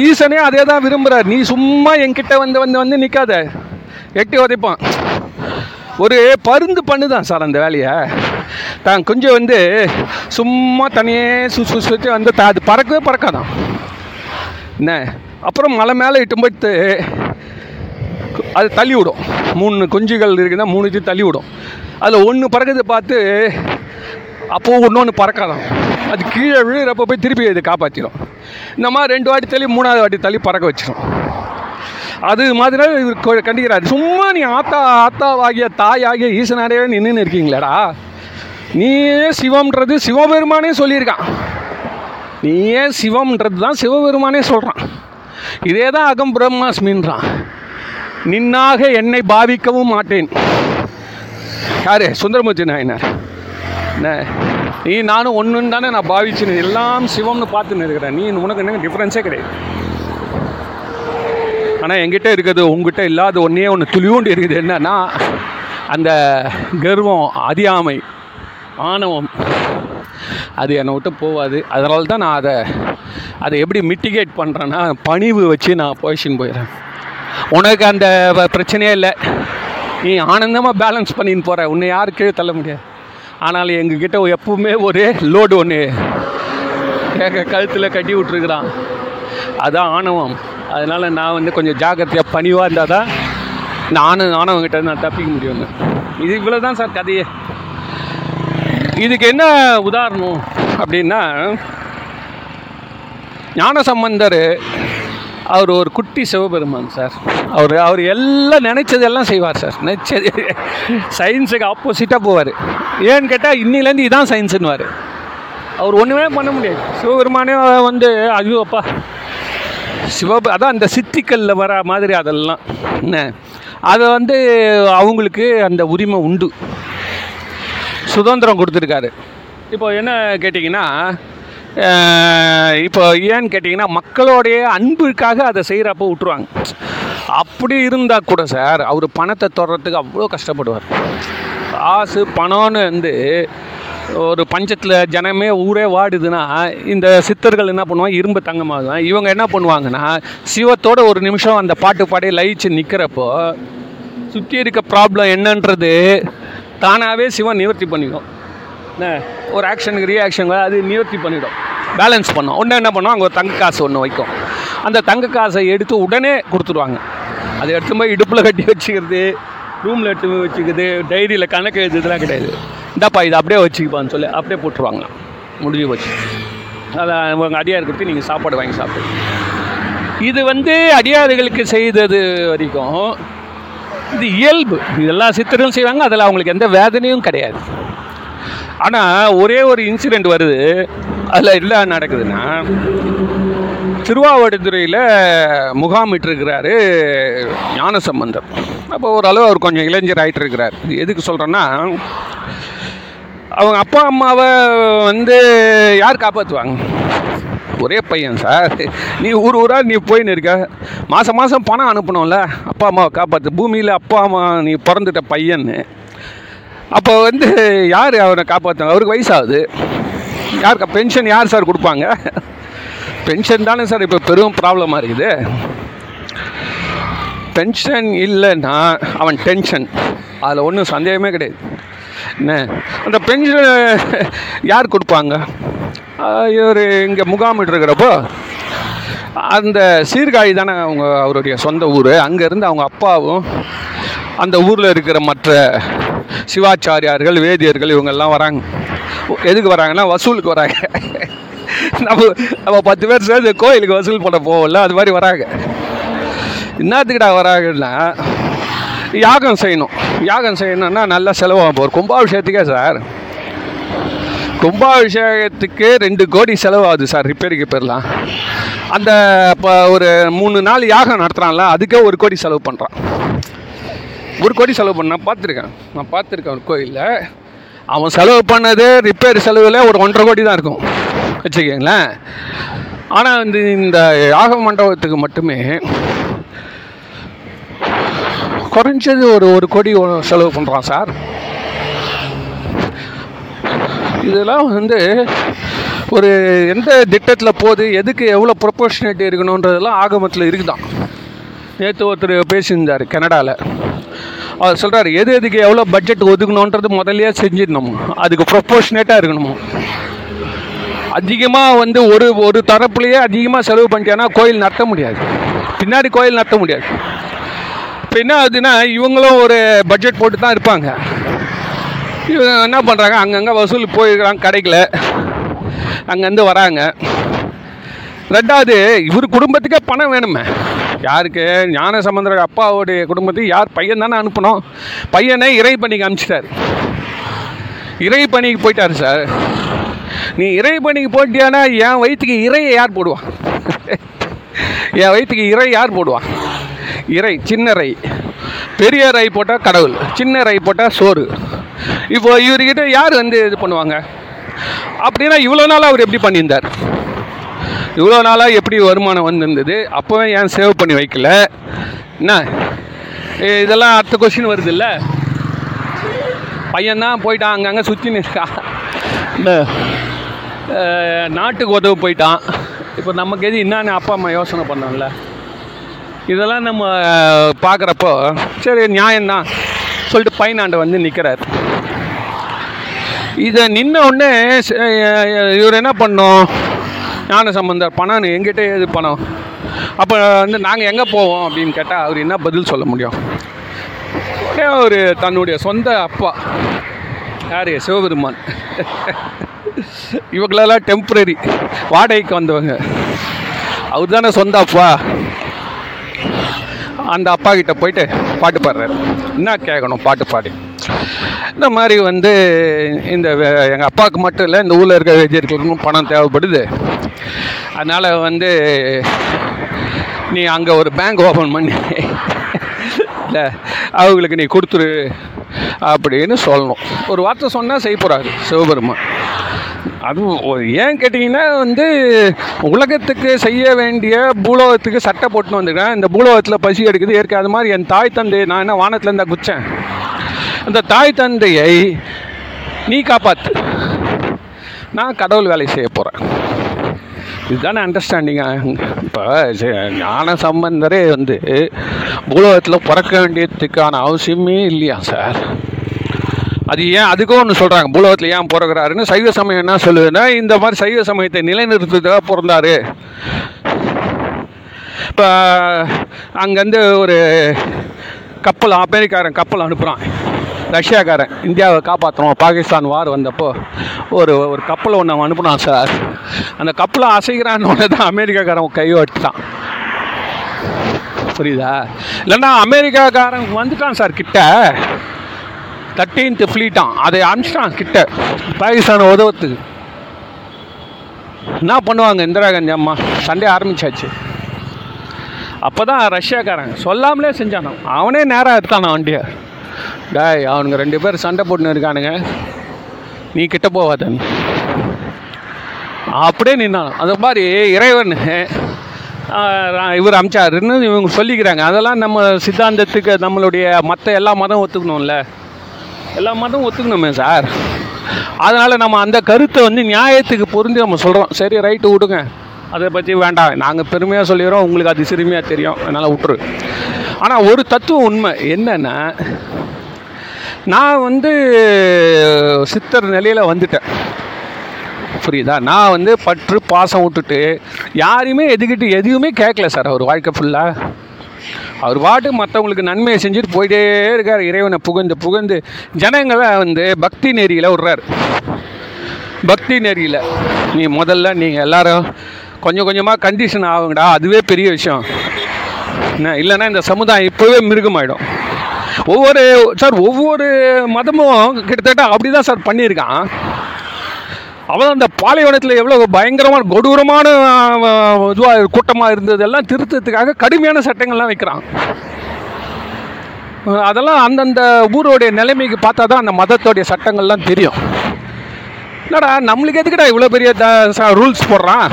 ஈசனே அதே தான் விரும்புகிறார் நீ சும்மா என்கிட்ட வந்து வந்து வந்து நிற்காத எட்டி உதைப்பான் ஒரு பருந்து பண்ணுதான் சார் அந்த வேலையை தான் கொஞ்சம் வந்து சும்மா தனியே சு சுற்றி வந்து த- அது பறக்கவே பறக்காதான் என்ன? அப்புறம் மலை மேலே இட்டும் போய்த்து அது தள்ளி விடும். மூணு குஞ்சுகள் இருக்குன்னா மூணுத்தையும் தள்ளி விடும். அதில் ஒன்று பறக்குது பார்த்து அப்போது இன்னொன்று பறக்காதான். அது கீழே விழுகிறப்ப போய் திருப்பி இது காப்பாற்றிடும் இந்த மாதிரி ரெண்டு வாட்டி தள்ளி மூணாவது வாட்டி தள்ளி பறக்க வச்சிடும் அது மாதிரி இவர் கண்டிக்கிறார். சும்மா நீ ஆத்தா ஆத்தாவாகிய தாயாகிய ஈசனாரே நின்று இருக்கீங்களேடா. நீயே சிவம்ன்றது சிவபெருமானே சொல்லியிருக்கான். நீயே சிவம்ன்றது தான் சிவபெருமானே சொல்கிறான் இதே தான் அகம் பிரம்மாஸ்மின்றான். நின்னாக என்னை பாவிக்கவும் மாட்டேன். யார்? சுந்தரமூர்த்தி நாயனார். என்ன? நீ நானும் ஒன்றுன்னு தானே நான் பாவிச்சுன்னு எல்லாம் சிவம்னு பார்த்துன்னு இருக்கிறேன். நீ உனக்கு என்ன டிஃப்ரென்ஸே கிடையாது. ஆனால் என்கிட்ட இருக்கிறது உங்ககிட்ட இல்லாத ஒன்றே ஒன்று துளியூண்டு இருக்குது. என்னன்னா அந்த கர்வம் அறியாமை ஆணவம் அது என்னை விட்டு போகாது அதனால தான் நான் அதை அதை எப்படி மிட்டிகேட் பண்ணுறேன்னா பணிவு வச்சு நான் பொசிஷன் போயிடுறேன். உனக்கு அந்த வ- பிரச்சனையே இல்லை. நீ ஆனந்தமாக பேலன்ஸ் பண்ணின்னு போகிற உன்னை யாரும் கீழே தள்ள முடியாது. ஆனால் எங்ககிட்ட எப்பவுமே ஒரு லோடு ஒன்று கழுத்தில் கட்டி விட்ருக்குறான் அதுதான் ஆணவம். அதனால் நான் வந்து கொஞ்சம் ஜாக்கிரதையாக பணிவாக இருந்தால் தான் நானும் ஆணவங்கிட்ட நான் தப்பிக்க முடியும். இது இவ்வளோ தான் சார் கதையே. இதுக்கு என்ன உதாரணம் அப்படின்னா ஞானசம்பந்தர் அவர் ஒரு குட்டி சிவபெருமான் சார். அவர் அவர் எல்லாம் நினைச்சதெல்லாம் செய்வார் சார். நினைச்சது சயின்ஸுக்கு ஆப்போசிட்டாக போவார். ஏன்னு கேட்டால் இன்னிலேருந்து இதான் சயின்ஸுன்னுவார் அவர் ஒன்றுமே பண்ண முடியாது. சிவபெருமானே வந்து ஐயோ அப்பா. சிவப அதான் அந்த சித்திக்கல்ல வர மாதிரி அதெல்லாம். என்ன? அதை வந்து அவங்களுக்கு அந்த உரிமை உண்டு. சுதந்திரம் கொடுத்துருக்காரு. இப்போ என்ன கேட்டிங்கன்னா இப்போ ஏன்னு கேட்டிங்கன்னா மக்களுடைய அன்புக்காக அதை செய்கிறப்ப விட்டுருவாங்க. அப்படி இருந்தால் கூட சார் அவர் பணத்தை தொடர்றதுக்கு அவ்வளோ கஷ்டப்படுவார். காசு பணம்னு வந்து ஒரு பஞ்சத்தில் ஜனமே ஊரே வாடுதுன்னா இந்த சித்தர்கள் என்ன பண்ணுவாங்க? இரும்பு தங்கமாக இவங்க என்ன பண்ணுவாங்கன்னா சிவத்தோட ஒரு நிமிஷம் அந்த பாட்டு பாடி லயிச்சு நிற்கிறப்போ சுற்றி இருக்க ப்ராப்ளம் என்னன்றது தானாகவே சிவன் நிவர்த்தி பண்ணிடும். என்ன? ஒரு ஆக்ஷனுக்கு ரியாக்ஷன் அது நிவர்த்தி பண்ணிடும். பேலன்ஸ் பண்ணும். உடனே என்ன பண்ணுவோம் அங்கே ஒரு தங்க காசு ஒன்று வைக்கும். அந்த தங்க காசை எடுத்து உடனே கொடுத்துருவாங்க. அதை எடுத்து போய் இடுப்பில் கட்டி வச்சுக்கிறது ரூமில் எடுத்து போய் வச்சுக்கிறது டைரியில் கணக்கு எழுதுறதுலாம் கிடையாது. இந்தாப்பா இதை அப்படியே வச்சுக்குப்பான்னு சொல்லி அப்படியே போட்டுருவாங்க. முடிஞ்சு போச்சு. அதை உங்கள் அடியார் கொடுத்து நீங்கள் சாப்பாடு வாங்கி சாப்பிடுங்க இது வந்து அடியாறுகளுக்கு செய்தது வரைக்கும் இது இயல்பு. இது எல்லா சித்தரும் செய்வாங்க அதில் அவங்களுக்கு எந்த வேதனையும் கிடையாது. ஆனால் ஒரே ஒரு இன்சிடெண்ட் வருது. அதில் என்ன நடக்குதுன்னா திருவாவடுதுறையில் முகாமிட்டிருக்கிறாரு ஞானசம்பந்தர். அப்போ ஓரளவு அவர் கொஞ்சம் இளைஞர் ஆயிட்டு இருக்கிறார் எதுக்கு சொல்கிறேன்னா அவங்க அப்பா அம்மாவை வந்து யார் காப்பாற்றுவாங்க ஒரே பையன் சார். நீ ஊர் ஊராக நீ போயின்னு இருக்க. மாதம் மாதம் பணம் அனுப்பணும்ல. அப்பா அம்மாவை காப்பாற்று பூமியில் அப்பா அம்மா நீ பிறந்துட்ட பையன்னு. அப்போ வந்து யார் அவனை காப்பாற்றுவாங்க அவருக்கு வயசாகுது. யாருக்கு? பென்ஷன் யார் சார் கொடுப்பாங்க? பென்ஷன் தானே சார் இப்போ பெரும் ப்ராப்ளமாக இருக்குது. பென்ஷன் இல்லைன்னா அவன் டென்ஷன். அதில் ஒன்றும் சந்தேகமே கிடையாது. என்ன? அந்த பென்ஷன் யார் கொடுப்பாங்க? இவர் இங்கே முகாமிட்டு இருக்கிறப்போ அந்த சீர்காழி தானே அவங்க அவருடைய சொந்த ஊர். அங்கேருந்து அவங்க அப்பாவும் அந்த ஊரில் இருக்கிற மற்ற சிவாச்சாரியார்கள் வேதியர்கள் இவங்கெல்லாம் வராங்க. எதுக்கு வராங்கன்னா வசூலுக்கு வராங்க. நம்ம நம்ம பத்து பேர் சேர்ந்து கோயிலுக்கு வசூல் பண்ண போகல அது மாதிரி வராங்க. என்னத்துக்குடா வராங்கன்னா யாகம் செய்யணும். யாகம் செய்யணும்னா நல்லா செலவாகும். ஒரு கும்பாபிஷேகத்துக்கே சார் கும்பாபிஷேகத்துக்கு ரெண்டு கோடி செலவாகுது சார் ரிப்பேருக்கு பேர்லாம் அந்த இப்போ ஒரு மூணு நாள் யாகம் நடத்துகிறான்ல அதுக்கே ஒரு கோடி செலவு பண்ணுறான் ஒரு கோடி செலவு பண்ண நான் பார்த்துருக்கேன். நான் பார்த்துருக்கேன் ஒரு கோயிலில். அவன் செலவு பண்ணது ரிப்பேர் செலவில் ஒரு ஒன்றரை கோடி தான் இருக்கும். வச்சுக்கோங்களேன். ஆனால் வந்து இந்த யாக மண்டபத்துக்கு மட்டுமே குறைஞ்சது ஒரு ஒரு கோடி செலவு பண்ணுறான் சார். இதெல்லாம் வந்து ஒரு எந்த திட்டத்தில் போகுது எதுக்கு எவ்வளோ ப்ரொபோர்ஷனேட் இருக்கணுன்றதெல்லாம் ஆகமத்தில் இருக்குதான். நேற்று ஒருத்தர் பேசியிருந்தார் கனடாவில் அவர் சொல்கிறார் எது எதுக்கு எவ்வளோ பட்ஜெட் ஒதுக்கணுன்றது முதல்லயே செஞ்சிடணும். அதுக்கு ப்ரொப்போர்ஷனேட்டாக இருக்கணுமோ. அதிகமாக வந்து ஒரு ஒரு தரப்புலையே அதிகமாக செலவு பண்ணிட்டேன்னா கோயில் நடத்த முடியாது. பின்னாடி கோயில் நடத்த முடியாது. இப்போ என்ன ஆகுதுன்னா இவங்களும் ஒரு பட்ஜெட் போட்டு தான் இருப்பாங்க. இவங்க என்ன பண்ணுறாங்க அங்கங்கே வசூல் போயிருக்கிறாங்க கிடைக்கல. அங்கேருந்து வராங்க. ரெண்டாவது இவர் குடும்பத்துக்கே பணம் வேணுமே. யாருக்கு? ஞான சம்பந்தர் அப்பாவுடைய குடும்பத்துக்கு யார் பையன் தானே அனுப்பணும்? பையனை இறை பணிக்கு அனுப்பிச்சிட்டாரு இறை பணிக்கு போயிட்டாரு சார். நீ இறை பணிக்கு போட்டியானா என் வயிற்றுக்கு இறையை யார் போடுவான் என் வயிற்றுக்கு இறை யார் போடுவான் இறை சின்ன ரை பெரிய ரை போட்டால் கடவுள் சின்ன ரை போட்டால் சோறு. இப்போ இவர்கிட்ட யார் வந்து இது பண்ணுவாங்க? அப்படின்னா இவ்வளோ நாளாக அவர் எப்படி பண்ணியிருந்தார்? இவ்வளோ நாளாக எப்படி வருமானம் வந்திருந்தது? அப்போவே ஏன் சேவ் பண்ணி வைக்கல? என்ன? இதெல்லாம் அடுத்த கொஸ்டின் வருது இல்லை பையன்தான் போயிட்டான் அங்கங்கே சுற்றி நிற்கா இந்த நாட்டுக்கு உதவு போயிட்டான். இப்போ நமக்கு எது என்னன்னு அப்பா அம்மா யோசனை பண்ணோம்ல இதெல்லாம் நம்ம பார்க்குறப்போ சரி நியாயம்தான். சொல்லிட்டு பையனாண்ட வந்து நிற்கிறார் இதை நின்ன உடனே இவர் என்ன பண்ணோம்? ஞான சம்பந்தர் பணம் எங்கிட்ட எது பணம்? அப்போ வந்து நாங்கள் எங்கே போவோம் அப்படின்னு கேட்டால் அவர் என்ன பதில் சொல்ல முடியும்? உடனே அவர் தன்னுடைய சொந்த அப்பா யார்? சிவபெருமான். இவங்களெல்லாம் டெம்பரரி வாடகைக்கு வந்தவங்க. அவர் தானே சொந்த அப்பா. அந்த அப்பா கிட்ட போயிட்டு பாட்டு பாடுறாரு. என்ன கேட்கணும் பாட்டு பாடி. இந்த மாதிரி வந்து இந்த எங்கள் அப்பாவுக்கு மட்டும் இல்லை இந்த ஊரில் இருக்கிற வெஜியர்களுக்கும் பணம் தேவைப்படுது. அதனால் வந்து நீ அங்கே ஒரு பேங்க் ஓப்பன் பண்ணி. இல்லை அவங்களுக்கு நீ கொடுத்துரு அப்படின்னு சொல்லணும். ஒரு வார்த்தை சொன்னால் செய்ய போகிறாரு சிவபெருமான். அது ஒரு- ஏன் கேட்டிங்கன்னா வந்து உலகத்துக்கு செய்ய வேண்டிய பூலோகத்துக்கு சட்டை போட்டுன்னு வந்துருக்கேன். இந்த பூலோகத்தில் பசி எடுக்குது இயற்கை. அது மாதிரி என் தாய் தந்தை நான் என்ன வானத்தில் இருந்தால் குச்சேன் அந்த தாய் தந்தையை நீ காப்பாற்று நான் கடவுள் வேலை செய்ய போகிறேன் இதுதானே அண்டர்ஸ்டாண்டிங்கா இப்போ ஞான சம்பந்தரே வந்து பூலோகத்தில் பிறக்க வேண்டியதுக்கான அவசியமே இல்லையா சார் அது ஏன் அதுக்கும் ஒன்று சொல்கிறாங்க பூலோகத்தில் ஏன் பிறகுறாருன்னு சைவ சமயம் என்ன சொல்லுதுன்னா இந்த மாதிரி சைவ சமயத்தை நிலைநிறுத்துறதுக்காக பிறந்தாரு. இப்போ அங்கேருந்து ஒரு கப்பல் அமெரிக்காரன் கப்பல் அனுப்புகிறான் ரஷ்யாக்காரன் இந்தியாவை காப்பாற்றுறோம் பாகிஸ்தான் வார் வந்தப்போ ஒரு ஒரு கப்பலை ஒன்று அவன் அனுப்புனான் சார். அந்த கப்பலை அசைக்கிறான்னு தான் அமெரிக்காக்காரன் கை வச்சுட்டான் புரியுதா? இல்லைன்னா அமெரிக்காக்காரன் வந்துட்டான் சார் கிட்ட. தேர்ட்டீன்த் ஃப்ளீட்டான் அதை அனுப்பிச்சிட்டான் கிட்ட. பாகிஸ்தானை உதவத்துக்கு. என்ன பண்ணுவாங்க இந்திரா காந்தி அம்மா? சண்டே ஆரம்பிச்சாச்சு. அப்போ தான் ரஷ்யாக்காரன் சொல்லாமலே செஞ்சானோ? அவனே நேராக எடுத்தானா வண்டியை? டேய் அவனுங்க ரெண்டு பேர் சண்டை போட்டுன்னு இருக்கானுங்க. நீ கிட்ட போவாத நீ அப்படியே நின்னான்? அந்த மாதிரி இறைவன் இவர் அமிச்சாருன்னு இவங்க சொல்லிக்கிறாங்க. அதெல்லாம் நம்ம சித்தாந்தத்துக்கு நம்மளுடைய மற்ற எல்லா மதம் ஒத்துக்கணும்ல. எல்லா மதமும் ஒத்துக்கணுமே சார். அதனால் நம்ம அந்த கருத்தை வந்து நியாயத்துக்கு பொருந்தி நம்ம சொல்கிறோம் சரி ரைட்டு விடுங்க. அதை பற்றி வேண்டாம். நாங்கள் பெருமையாக சொல்லிடுறோம். உங்களுக்கு அது சிறுமையாக தெரியும். அதனால் விட்டுரு. ஆனால் ஒரு தத்துவம் உண்மை. என்னென்னா நான் வந்து சித்தர் நிலையில் வந்துட்டேன். புரியுதா? நான் வந்து பற்று பாசம் விட்டுட்டு யாரையுமே எதுக்கிட்டு எதுவுமே கேட்கல சார். அவர் வாழ்க்கை ஃபுல்லாக அவர் பாட்டு மற்றவங்களுக்கு நன்மையை செஞ்சுட்டு போயிட்டே இருக்கார். இறைவனை புகழ்ந்து புகழ்ந்து ஜனங்களை வந்து பக்தி நெறியில் விட்றாரு. பக்தி நெறியில். நீ முதல்ல நீங்கள் எல்லாரும் கொஞ்சம் கொஞ்சமாக கண்டிஷன் ஆகுங்கடா. அதுவே பெரிய விஷயம். என்ன இல்லைன்னா இந்த சமுதாயம் இப்போவே மிருகமாயிடும். ஒவ்வொரு சார் ஒவ்வொரு மதமும் கிட்டத்தட்ட அப்படி தான் சார் பண்ணியிருக்கான். அவன் அந்த பாலைவனத்தில் எவ்வளோ பயங்கரமான கொடூரமான இதுவாக கூட்டமாக இருந்ததெல்லாம் திருத்தத்துக்காக கடுமையான சட்டங்கள்லாம் வைக்கிறான். அதெல்லாம் அந்தந்த ஊரோடைய நிலைமைக்கு பார்த்தா தான் அந்த மதத்தோடைய சட்டங்கள்லாம் தெரியும். என்னடா நம்மளுக்கு எதுக்குடா இவ்வளோ பெரிய ரூல்ஸ் போடுறான்?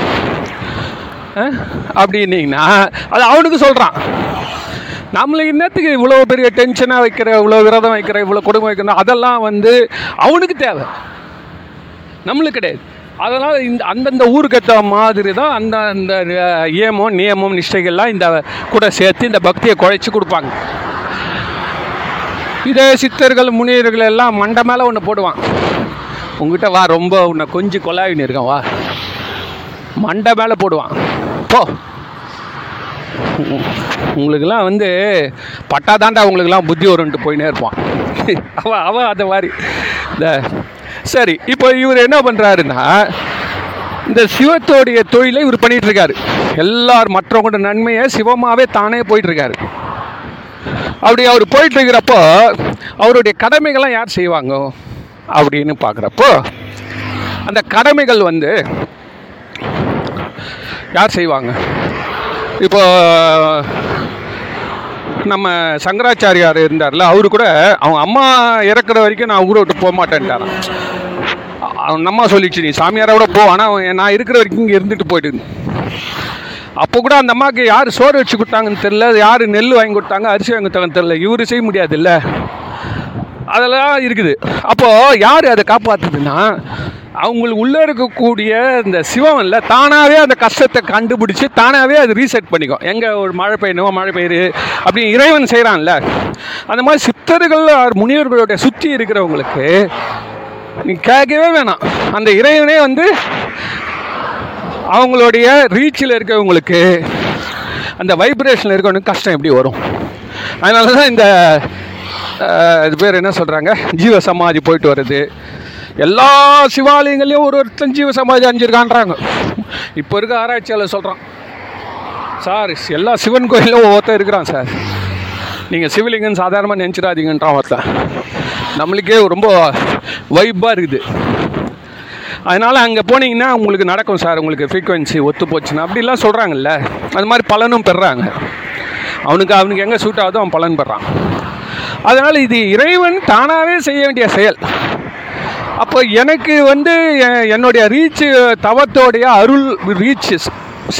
அப்படின்னீங்கன்னா அது அவனுக்கு சொல்கிறான் நம்மளுக்கு இன்னத்துக்கு இவ்வளோ பெரிய டென்ஷனாக வைக்கிற இவ்வளோ விரதம் வைக்கிற இவ்வளோ கொடுமை வைக்கணும் அதெல்லாம் வந்து அவனுக்கு தேவை. நம்மளுக்கு கிடையாது. அதனால் இந்த அந்தந்த ஊருக்கு ஏற்ற மாதிரி தான் அந்த அந்த அஹ், ஏமம் நியமம் நிஷ்டைகள்லாம் இந்த கூட சேர்த்து இந்த பக்தியை குழைச்சி கொடுப்பாங்க. இதே சித்தர்கள் முனிவர்கள் எல்லாம் மண்டை மேலே ஒன்று போடுவான். உங்ககிட்ட வா ரொம்ப உன்னை கொஞ்சம் கொலாவின்னு இருக்கான் வா. மண்டை மேலே போடுவான். போ. உங்களுக்குலாம் உங்களுக்கெல்லாம் வந்து பட்டாதாண்டா உங்களுக்கெல்லாம் புத்தி வரும்ன்ட்டு போயினே இருப்பான். அவன் அவன் அதை மாதிரி. இந்த சரி இப்போ இவர் என்ன பண்ணுறாருன்னா இந்த சிவத்தோடைய தொழிலை இவர் பண்ணிகிட்ருக்காரு எல்லார் மற்றவங்களோட நன்மையை சிவமாகவே தானே போயிட்டுருக்காரு. அப்படி அவர் போயிட்டுருக்கிறப்போ அவருடைய கடமைகள்லாம் யார் செய்வாங்க அப்படின்னு பார்க்குறப்போ அந்த கடமைகள் வந்து யார் செய்வாங்க? இப்போ நம்ம சங்கராச்சாரியார் இருந்தார்ல அவரு கூட அவங்க அம்மா இறக்குற வரைக்கும் நான் ஊரை விட்டு போக மாட்டேன்ட்டாராம் அவன் அம்மா சொல்லிச்சு நீ சாமியாரோட போ ஆனால் நான் இருக்கிற வரைக்கும் இங்கே இருந்துட்டு போயிட்டு அப்போ கூட அந்த அம்மாவுக்கு யார் சோறு வச்சு கொடுத்தாங்கன்னு தெரில யார் நெல் வாங்கி கொடுத்தாங்க அரிசி வாங்கி கொடுத்தாங்கன்னு தெரில இவர் செய்ய முடியாதுல்ல. அதெல்லாம் இருக்குது. அப்போது யார் அதை காப்பாற்றுதுன்னா அவங்களுக்கு உள்ளே இருக்கக்கூடிய இந்த சிவம்ல தானாகவே அந்த கஷ்டத்தை கண்டுபிடிச்சி தானாகவே அது ரீசெட் பண்ணிக்கும். எங்கே ஒரு மழை பெய்யணும் மழை பெய்யுது அப்படின்னு இறைவன் செய்கிறான்ல அந்த மாதிரி சித்தர்கள் முனிவர்களுடைய சுற்றி இருக்கிறவங்களுக்கு நீ கேட்கவே வேணாம். அந்த இறைவனே வந்து அவங்களுடைய ரீச்சில் இருக்கிறவங்களுக்கு அந்த வைப்ரேஷனில் இருக்கவனுக்கு கஷ்டம் எப்படி வரும்? அதனால தான் இந்த இது பேர் என்ன சொல்கிறாங்க ஜீவ சமாதி போயிட்டு வருது. எல்லா சிவாலயங்களையும் ஒரு ஒருத்தன் ஜீவ சமாதி அணிஞ்சிருக்கான்றாங்க. இப்போ இருக்க ஆராய்ச்சியாளர் சொல்கிறான் சார் எல்லா சிவன் கோயிலும் ஒவ்வொருத்தர் இருக்கிறான் சார். நீங்கள் சிவலிங்கன்னு சாதாரணமாக நினச்சிடாதீங்கன்றான் ஒருத்தன். நம்மளுக்கே ரொம்ப வைப்பாக இருக்குது. அதனால் அங்கே போனீங்கன்னா உங்களுக்கு நடக்கும் சார். உங்களுக்கு ஃப்ரீக்வன்சி ஒத்து போச்சுன்னா அப்படிலாம் சொல்கிறாங்கல்ல அது மாதிரி பலனும் பெறுறாங்க அவனுக்கு அவனுக்கு எங்கே சூட் ஆகுதோ அவன் பலன் பெறான். அதனால் இது இறைவன் தானாகவே செய்ய வேண்டிய செயல். அப்போ எனக்கு வந்து எ- என்னுடைய ரீச்சு தவத்தோடைய அருள் ரீச்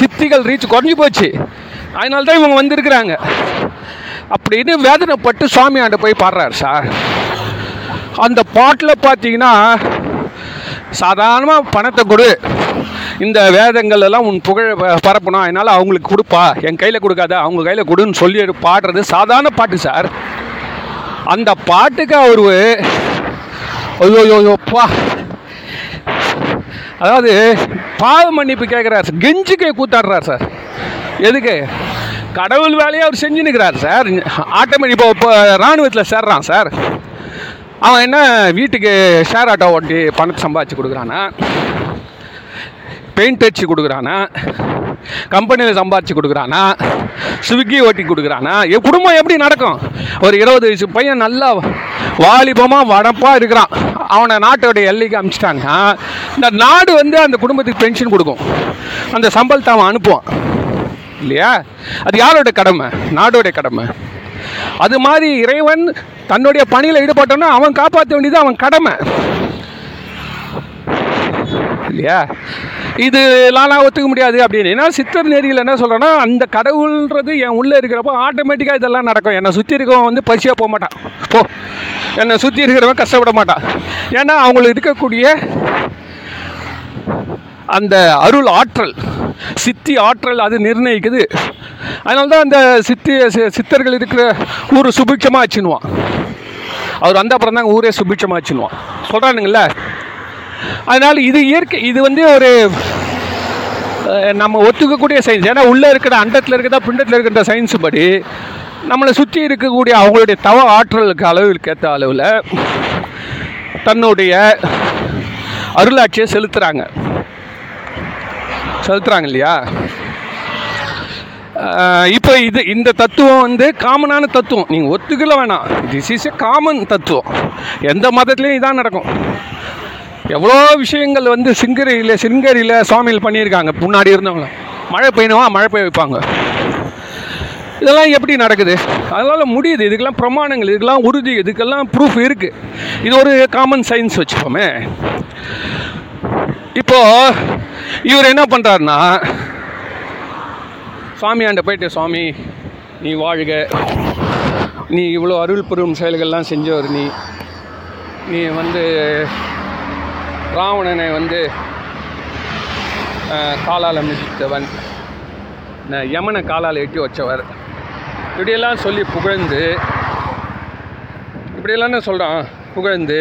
சித்திகள் ரீச் குறைஞ்சி போச்சு. அதனால தான் இவங்க வந்திருக்கிறாங்க. அப்படின்னு வேதனைப்பட்டு சுவாமியாண்ட போய் பாடுறாரு சார். அந்த பாட்டில் பார்த்தீங்கன்னா சாதாரணமாக பணத்தை கொடு. இந்த வேதங்கள் எல்லாம் உன் புகழ ப- பரப்பணும். அதனால் அவங்களுக்கு கொடுப்பா. என் கையில் கொடுக்காத அவங்க கையில் கொடுன்னு சொல்லி பாடுறது சாதாரண பாட்டு சார். அந்த பாட்டுக்கு அவர் ஐயோயோப்பா அதாவது பாவ மன்னிப்பு கேட்குறாரு சார். கெஞ்சிக்கை கூத்தாடுறார் சார். எதுக்கு? கடவுள் வேலையை அவர் செஞ்சுன்னுக்கிறார் சார். ஆட்டோமேட்டிக் இப்போ இப்போ இராணுவத்தில் சேர்றான் சார். அவன் என்ன வீட்டுக்கு ஷேர் ஆட்டோ ஓட்டி பணத்தை சம்பாதிச்சு கொடுக்குறானா? பெயிண்ட் அடிச்சு கொடுக்குறானா? கம்பெனியில் சம்பாதிச்சு கொடுக்குறானா? ஸ்விக்கி ஓட்டி கொடுக்குறானா? என் குடும்பம் எப்படி நடக்கும்? ஒரு இருபது வயசு பையன் நல்லா வாலிபமாக வடப்பாக இருக்கிறான். அவனை நாட்டோடைய எல்லைக்கு அனுப்பிச்சிட்டாங்கன்னா இந்த நாடு வந்து அந்த குடும்பத்துக்கு பென்ஷன் கொடுக்கும். அந்த சம்பளத்தை அவன் அனுப்புவான். இல்லையா? அது யாரோட கடமை? நாடோடைய கடமை. அது மாதிரி இறைவன் தன்னுடைய பணியில் ஈடுபட்டோன்னா அவன் காப்பாற்ற வேண்டியது அவன் கடமை. இல்லையா? இது நான் ஒத்துக்க முடியாது அப்படின்னு. ஏன்னா சித்தர் நெறியில் என்ன சொல்கிறேன்னா அந்த கடவுள்ன்றது என் உள்ளே இருக்கிறப்போ ஆட்டோமேட்டிக்காக இதெல்லாம் நடக்கும். என்னை சுற்றி இருக்கவன் வந்து பசியாக போக மாட்டான். போ. என்னை சுற்றி இருக்கிறவன் கஷ்டப்பட மாட்டான். ஏன்னா அவங்களுக்கு இருக்கக்கூடிய அந்த அருள் ஆற்றல் சித்தி ஆற்றல் அது நிர்ணயிக்குது. அதனால தான் அந்த சித்தி சித்தர்கள் இருக்கிற ஊர் சுபிட்சமாக வச்சுன்னுவான். அவர் வந்த அப்புறம் தான் ஊரே சுபிட்சமாக வச்சுன்னுவான். சொல்கிறானுங்கள அதனால் இது இயற்கை இது வந்து ஒரு நம்ம ஒத்துக்கக்கூடிய சயின்ஸ் ஏன்னா உள்ளே இருக்கிற அண்டத்தில் இருக்கிறதா பிண்டத்தில் இருக்கிற சயின்ஸ் படி நம்மளை சுற்றி இருக்கக்கூடிய அவங்களுடைய தவ ஆற்றலுக்கு அளவிற்கு ஏற்ற அளவில் தன்னுடைய அருளாட்சியை செலுத்துகிறாங்க செலுத்துகிறாங்க இல்லையா? இப்போ இது இந்த தத்துவம் வந்து காமனான தத்துவம். நீங்கள் ஒத்துக்கல வேணாம். திஸ் இஸ் எ காமன் தத்துவம். எந்த மதத்துலேயும் இதான் நடக்கும். எவ்வளோ விஷயங்கள் வந்து சிங்கரியில் சிங்கரியில் சுவாமிகள் பண்ணியிருக்காங்க. முன்னாடி இருந்தவங்க. மழை பெய்யணுமா? மழை பெய்ய வைப்பாங்க. இதெல்லாம் எப்படி நடக்குது? அதனால் முடியுது. இதுக்கெல்லாம் பிரமாணங்கள் இதுக்கெல்லாம் உறுதி இதுக்கெல்லாம் ப்ரூஃப் இருக்குது இது ஒரு காமன் சயின்ஸ் வச்சுப்போமே இப்போ இவர் என்ன பண்ணுறாருன்னா சுவாமியாண்ட போயிட்டு சுவாமி நீ வாழ்க. நீ இவ்வளோ அருள் பெரும் செயல்கள்லாம் செஞ்சவர் நீ. நீ வந்து ராவணனை வந்து காலால் மிதித்தவன். யமனை காலால் எட்டி வச்சவர். இப்படியெல்லாம் சொல்லி புகழ்ந்து இப்படியெல்லாம் சொல்கிறான் புகழ்ந்து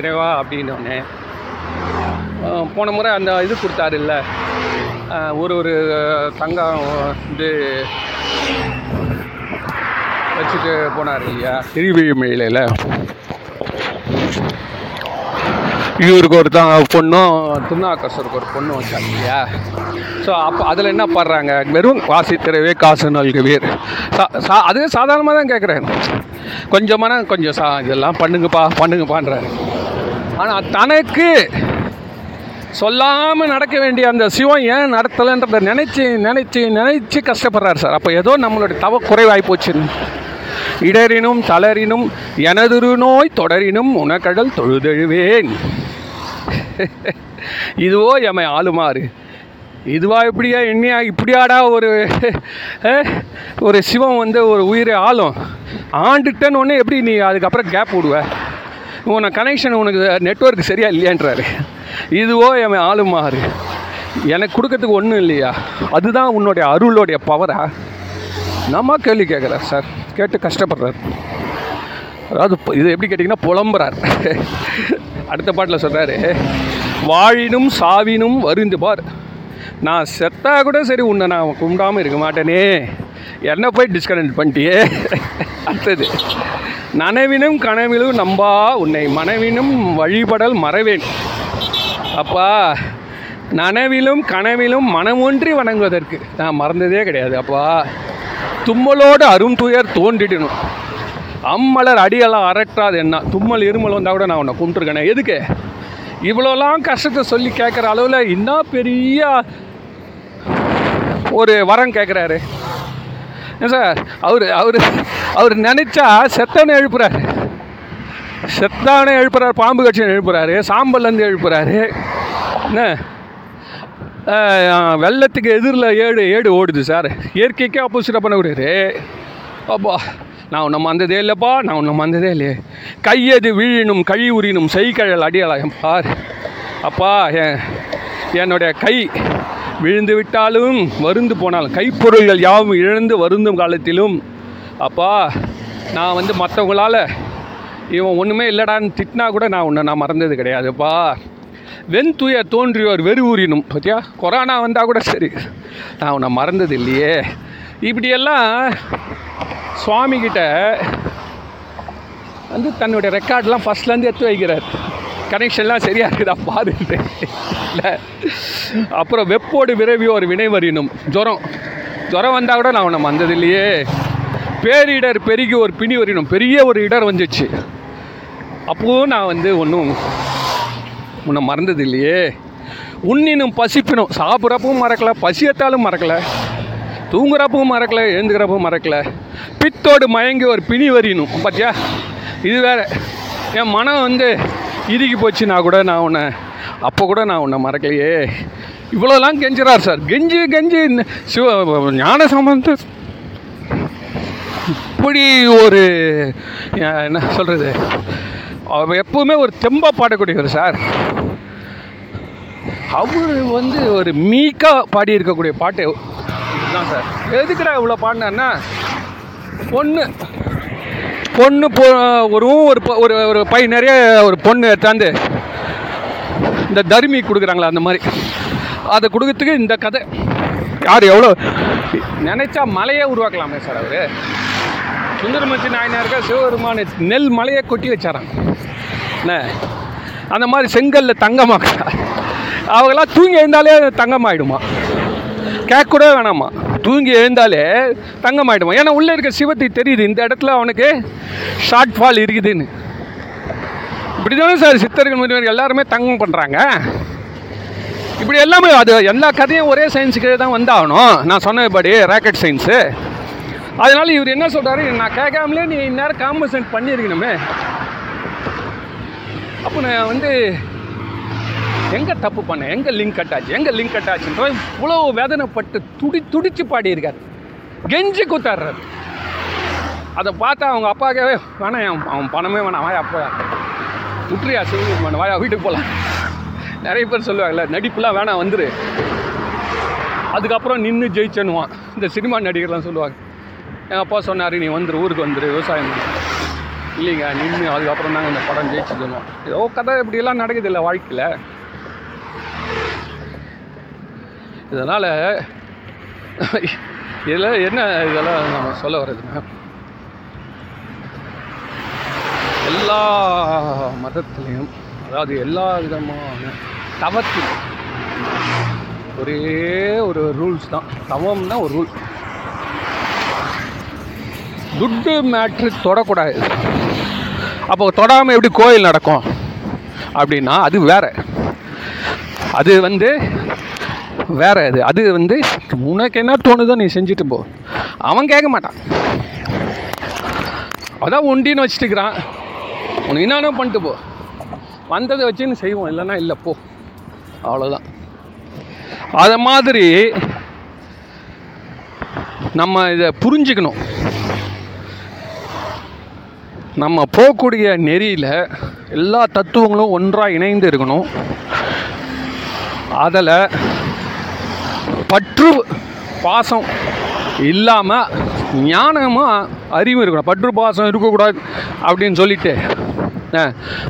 இறைவா அப்படின்னோடனே போன முறை அந்த இது கொடுத்தாரு இல்லை ஒரு ஒரு தங்கம் வந்து வச்சுட்டு போனார் இல்லையா? திருவிழிமலையில் இவருக்கு ஒரு தான் பொண்ணும் திருநாக்கரசருக்கு ஒரு பொண்ணும் வச்சாங்க இல்லையா? ஸோ அப்போ அதில் என்ன பாடுறாங்க? வெறும் திறவே காசு நல்குவீர் சா சா அது சாதாரணமாக தான் கேட்குறேன் கொஞ்சமான கொஞ்சம் சா இதெல்லாம் பண்ணுங்கப்பா பண்ணுங்கப்பான்றாரு. ஆனால் தனக்கு சொல்லாமல் நடக்க வேண்டிய அந்த சிவம் ஏன் நடத்தலைன்றதை நினச்சி நினச்சி நினச்சி கஷ்டப்படுறாரு சார். அப்போ ஏதோ நம்மளுடைய தவ குறைவாகி போச்சுன்னு. இடரினும் தளரினும் எனதுரு நோய் தொடரினும் உனக்கடல் தொழுதெழுவேன். இதுவோ எமை ஆளுமாறு. இதுவா இப்படியா என்னையா இப்படியாடா ஒரு ஒரு சிவம் வந்து ஒரு உயிரை ஆளும். ஆண்டுட்டேன்னு ஒன்று எப்படி நீ அதுக்கப்புறம் கேப் விடுவ? உன கனெக்ஷன் உனக்கு நெட்ஒர்க் சரியா இல்லையான்றாரு. இதுவோ என் ஆளுமாறு. எனக்கு கொடுக்கறதுக்கு ஒன்றும் இல்லையா? அதுதான் உன்னுடைய அருளுடைய பவரா நம்ம கேள்வி கேட்குறார் சார் கேட்டு கஷ்டப்படுறார். அதாவது இது எப்படி கேட்டிங்கன்னா புலம்புறார். அடுத்த பாட்டில் சொல்கிறாரு வாழினும் சாவினும் வருந்து பார். நான் செத்தா கூட சரி உன்னை நான் கும்பிடாமல் இருக்க மாட்டேனே. என்ன போய் டிஸ்கனெக்ட் பண்ணிட்டியே. அடுத்தது நனவினும் கனவிலும் நம்பா உன்னை மனவினும் வழிபடல் மறவேன். அப்பா நனவிலும் கனவிலும் மனமொன்றி வணங்குவதற்கு. நான் மறந்ததே கிடையாது அப்பா. தும்மலோடு அரும் துயர் தோன்றிடணும். அம்மலர் அடியெல்லாம் அரட்டாது என்ன? தும்மல் இருமல் வந்தால் கூட நான் உன்னை கும்பிட்டுருக்கேனே. எதுக்கு? இவ்வளோலாம் கஷ்டத்தை சொல்லி கேட்குற அளவில் இன்னும் பெரிய ஒரு வரம் கேட்குறாரு. சார்? அவர் அவர் அவர் நினச்சா செத்தனை எழுப்புறாரு. செத்தானே எழுப்புறாரு பாம்பு கட்சியை எழுப்புறாரு சாம்பல்லேருந்து எழுப்புறாரு. என்ன? வெள்ளத்துக்கு எதிரில் ஏடு ஏடு ஓடுது சார். இயற்கைக்கே ஆப்போசிட்டாக பண்ணக்கூடாது அப்பா நான் உன்னை மந்ததே இல்லைப்பா நான் உன்னை மந்ததே இல்லையே. கையது வீழினும் கழி உரினும் செய்கழல் அடியலாயம் பார். அப்பா என் என்னுடைய கை விழுந்து விட்டாலும் வருந்து போனாலும் கைப்பொருள்கள் யாவும் இழந்து வருந்தும் காலத்திலும் அப்பா நான் வந்து மற்றவங்களால் இவன் ஒன்றுமே இல்லடான்னு திட்டினா கூட நான் உன்னை நான் மறந்தது கிடையாதுப்பா. வெண்துய தோன்றியோர் வெறுவுரினும். பார்த்தியா கொரோனா வந்தால் கூட சரி. நான் உன்னை மறந்தது இல்லையே. இப்படியெல்லாம் சுவாமிகிட்ட வந்து தன்னுடைய ரெக்கார்ட்லாம் ஃபஸ்ட்லேருந்து எடுத்து வைக்கிறார். கனெக்ஷன்லாம் சரியாக இருக்குதா? பாருட்டு இல்லை. அப்புறம் வெப்போடு விரைவி ஒரு வினைவரினும். ஜுரம். ஜுரம் வந்தால் கூட நான் உன்னை மந்ததில்லையே இல்லையே. பேரிடர் பெருகி ஒரு பிணி வரினும் பெரிய ஒரு இடர் வந்துச்சு. அப்போவும் நான் வந்து ஒன்றும் உன்னை மறந்தது இல்லையே உன்னினும் பசிப்பினும் சாப்பிட்றப்பவும் மறக்கலை பசியத்தாலும் மறக்கலை தூங்குறப்பவும் மறக்கலை எழுந்துக்கிறப்பவும் மறக்கலை. பித்தோடு மயங்கி ஒரு பிணி வரியணும் பார்த்தியா இது வேற. என் மனம் வந்து இறுகி போச்சுன்னா கூட நான் உன்னை அப்போ கூட நான் உன்னை மறக்கலையே. இவ்வளோலாம் கெஞ்சுறார் சார். கெஞ்சி கெஞ்சி இந்த சிவ ஞான சம்பந்த. இப்படி ஒரு என்ன சொல்கிறது எப்பவுமே ஒரு தெம்பாக பாடக்கூடியவர் சார். அவர் வந்து ஒரு மீக்காக பாடியிருக்கக்கூடிய பாட்டு. இதுதான் சார். எதுக்குடா இவ்வளோ பாடினான்னா பொண்ணு. பொண்ணு பொ ஒரு ஒரு ஒரு ஒரு பை நிறைய ஒரு பொண்ணு எடுத்தாந்து இந்த தருமி கொடுக்குறாங்களா அந்த மாதிரி. அதை கொடுக்கறதுக்கு இந்த கதை. யார் எவ்வளோ? நினச்சா மலையே உருவாக்கலாமே சார் அவர். சுந்தரமூர்த்தி நாயனாருக்கா சிவபெருமான நெல் மலையை கொட்டி வச்சாராம். என்ன? அந்த மாதிரி செங்கல்ல தங்கமாக அவங்களாம் தூங்கி எழுந்தாலே தங்கமாயிடுமா? கேட்க கூட வேணாமா? தூங்கி எழுந்தாலே தங்கமாயிடுமா? ஏன்னா உள்ளே இருக்க சிவத்தை தெரியுது. இந்த இடத்துல அவனுக்கு ஷார்ட் ஃபால் இருக்குதுன்னு. இப்படி தானே சார் சித்தர்கள் முனிவர்கள் எல்லாருமே தங்கம் பண்ணுறாங்க இப்படி எல்லாமே அது எல்லா கதையும் ஒரே சயின்ஸுக்கு தான் வந்தாகணும். நான் சொன்னபடி ராக்கெட் சயின்ஸு அதனால் இவர் என்ன சொல்கிறாரு நான் கேட்காமலே நீ இந்நேரம் காம்பன்சேட் பண்ணியிருக்கணுமே அப்போ நான் வந்து எங்கே தப்பு பண்ணேன் எங்கே லிங்க் கட் ஆச்சு? எங்கே லிங்க் கட் ஆச்சுன்ற இவ்வளோ வேதனைப்பட்டு துடி துடிச்சு பாடியிருக்காரு. கெஞ்சி கூத்தாடுறாரு. அதை பார்த்தா அவங்க அப்பாக்கவே வேணாம் அவன் பணமே வேணாம் வாயா அப்பா விட்டுறியா சிவகுமார் வாயா வீட்டுக்கு போகலாம் நிறைய பேர் சொல்லுவாங்கல்ல நடிப்புலாம் வேணாம் வந்துரு. அதுக்கப்புறம் நின்று ஜெயிச்சனுவான் இந்த சினிமா நடிகர்லாம் சொல்லுவாங்க. எங்கள் அப்பா சொன்னார் நீ வந்துரு ஊருக்கு வந்துரு விவசாயம் இல்லைங்க நின்று அதுக்கப்புறம் தாங்க இந்த படம் ஜெயிச்சு சொல்லுவோம் ஏதோ கதை இப்படியெல்லாம் நடக்குது இல்லை வாழ்க்கையில். இதனால் இதில் என்ன இதெல்லாம் நம்ம சொல்ல வர்றதுன்னா எல்லா மதத்துலேயும் அதாவது எல்லா விதமான தவத்தில் ஒரே ஒரு ரூல்ஸ் தான். தவம்னா ஒரு ரூல் துட்டு மேட்ரு தொடக்கூடாது. அப்போ தொடாமல் எப்படி கோயில் நடக்கும்? அப்படின்னா அது வேற. அது வந்து வேற அது அது வந்து உனக்கு என்ன தோணுதோ நீ செஞ்சுட்டு போ. அவன் கேட்க மாட்டான். அதான் ஒண்டின்னு வச்சுட்டுக்கிறான். உனக்கு என்னென்ன பண்ணிட்டு போ. வந்ததை வச்சுன்னு செய்வோம். இல்லைன்னா இல்லை போ. அவ்வளோதான் அதை மாதிரி நம்ம இதை புரிஞ்சுக்கணும். நம்ம போகக்கூடிய நெறியில் எல்லா தத்துவங்களும் ஒன்றாக இணைந்து இருக்கணும். அதில் பற்று பாசம் இல்லாமல் ஞானமாக அறிவு இருக்கணும். பற்று பாசம் இருக்கக்கூடாது அப்படின்னு சொல்லிட்டு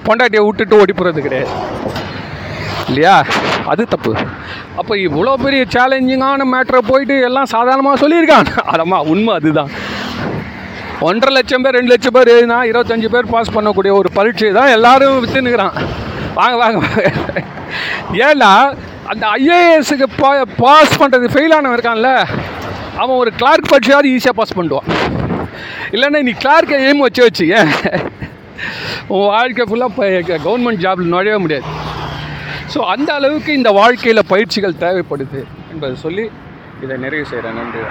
பொண்டாட்டியை விட்டுட்டு ஓடி போகிறது கிடையாது. இல்லையா? அது தப்பு. அப்போ இவ்வளோ பெரிய சேலஞ்சிங்கான மேட்ரை போயிட்டு எல்லாம் சாதாரணமாக சொல்லியிருக்கான் அதம்மா உண்மை அதுதான். ஒன்றரை லட்சம் பேர் ரெண்டு லட்சம் பேர் எழுதினா இருபத்தஞ்சு பேர் பாஸ் பண்ணக்கூடிய ஒரு பரீட்சை தான் எல்லாரும் வித்துனுக்குறான் வாங்க வாங்க வாங்க. ஏன்னா அந்த ஐஏஎஸ்க்கு பா பாஸ் பண்ணுறது ஃபெயிலானவன் இருக்கான்ல அவன் ஒரு கிளார்க் படிச்சாவது ஈஸியாக பாஸ் பண்ணுவான் இல்லைன்னா நீ கிளார்க்கை எய்ம் வச்சு வச்சுக்க உன் வாழ்க்கை ஃபுல்லாக கவர்மெண்ட் ஜாபில் நுழைய முடியாது. ஸோ அந்த அளவுக்கு இந்த வாழ்க்கையில் பயிற்சிகள் தேவைப்படுது என்பதை சொல்லி இதை நிறைவு செய்கிறேன் நன்றி.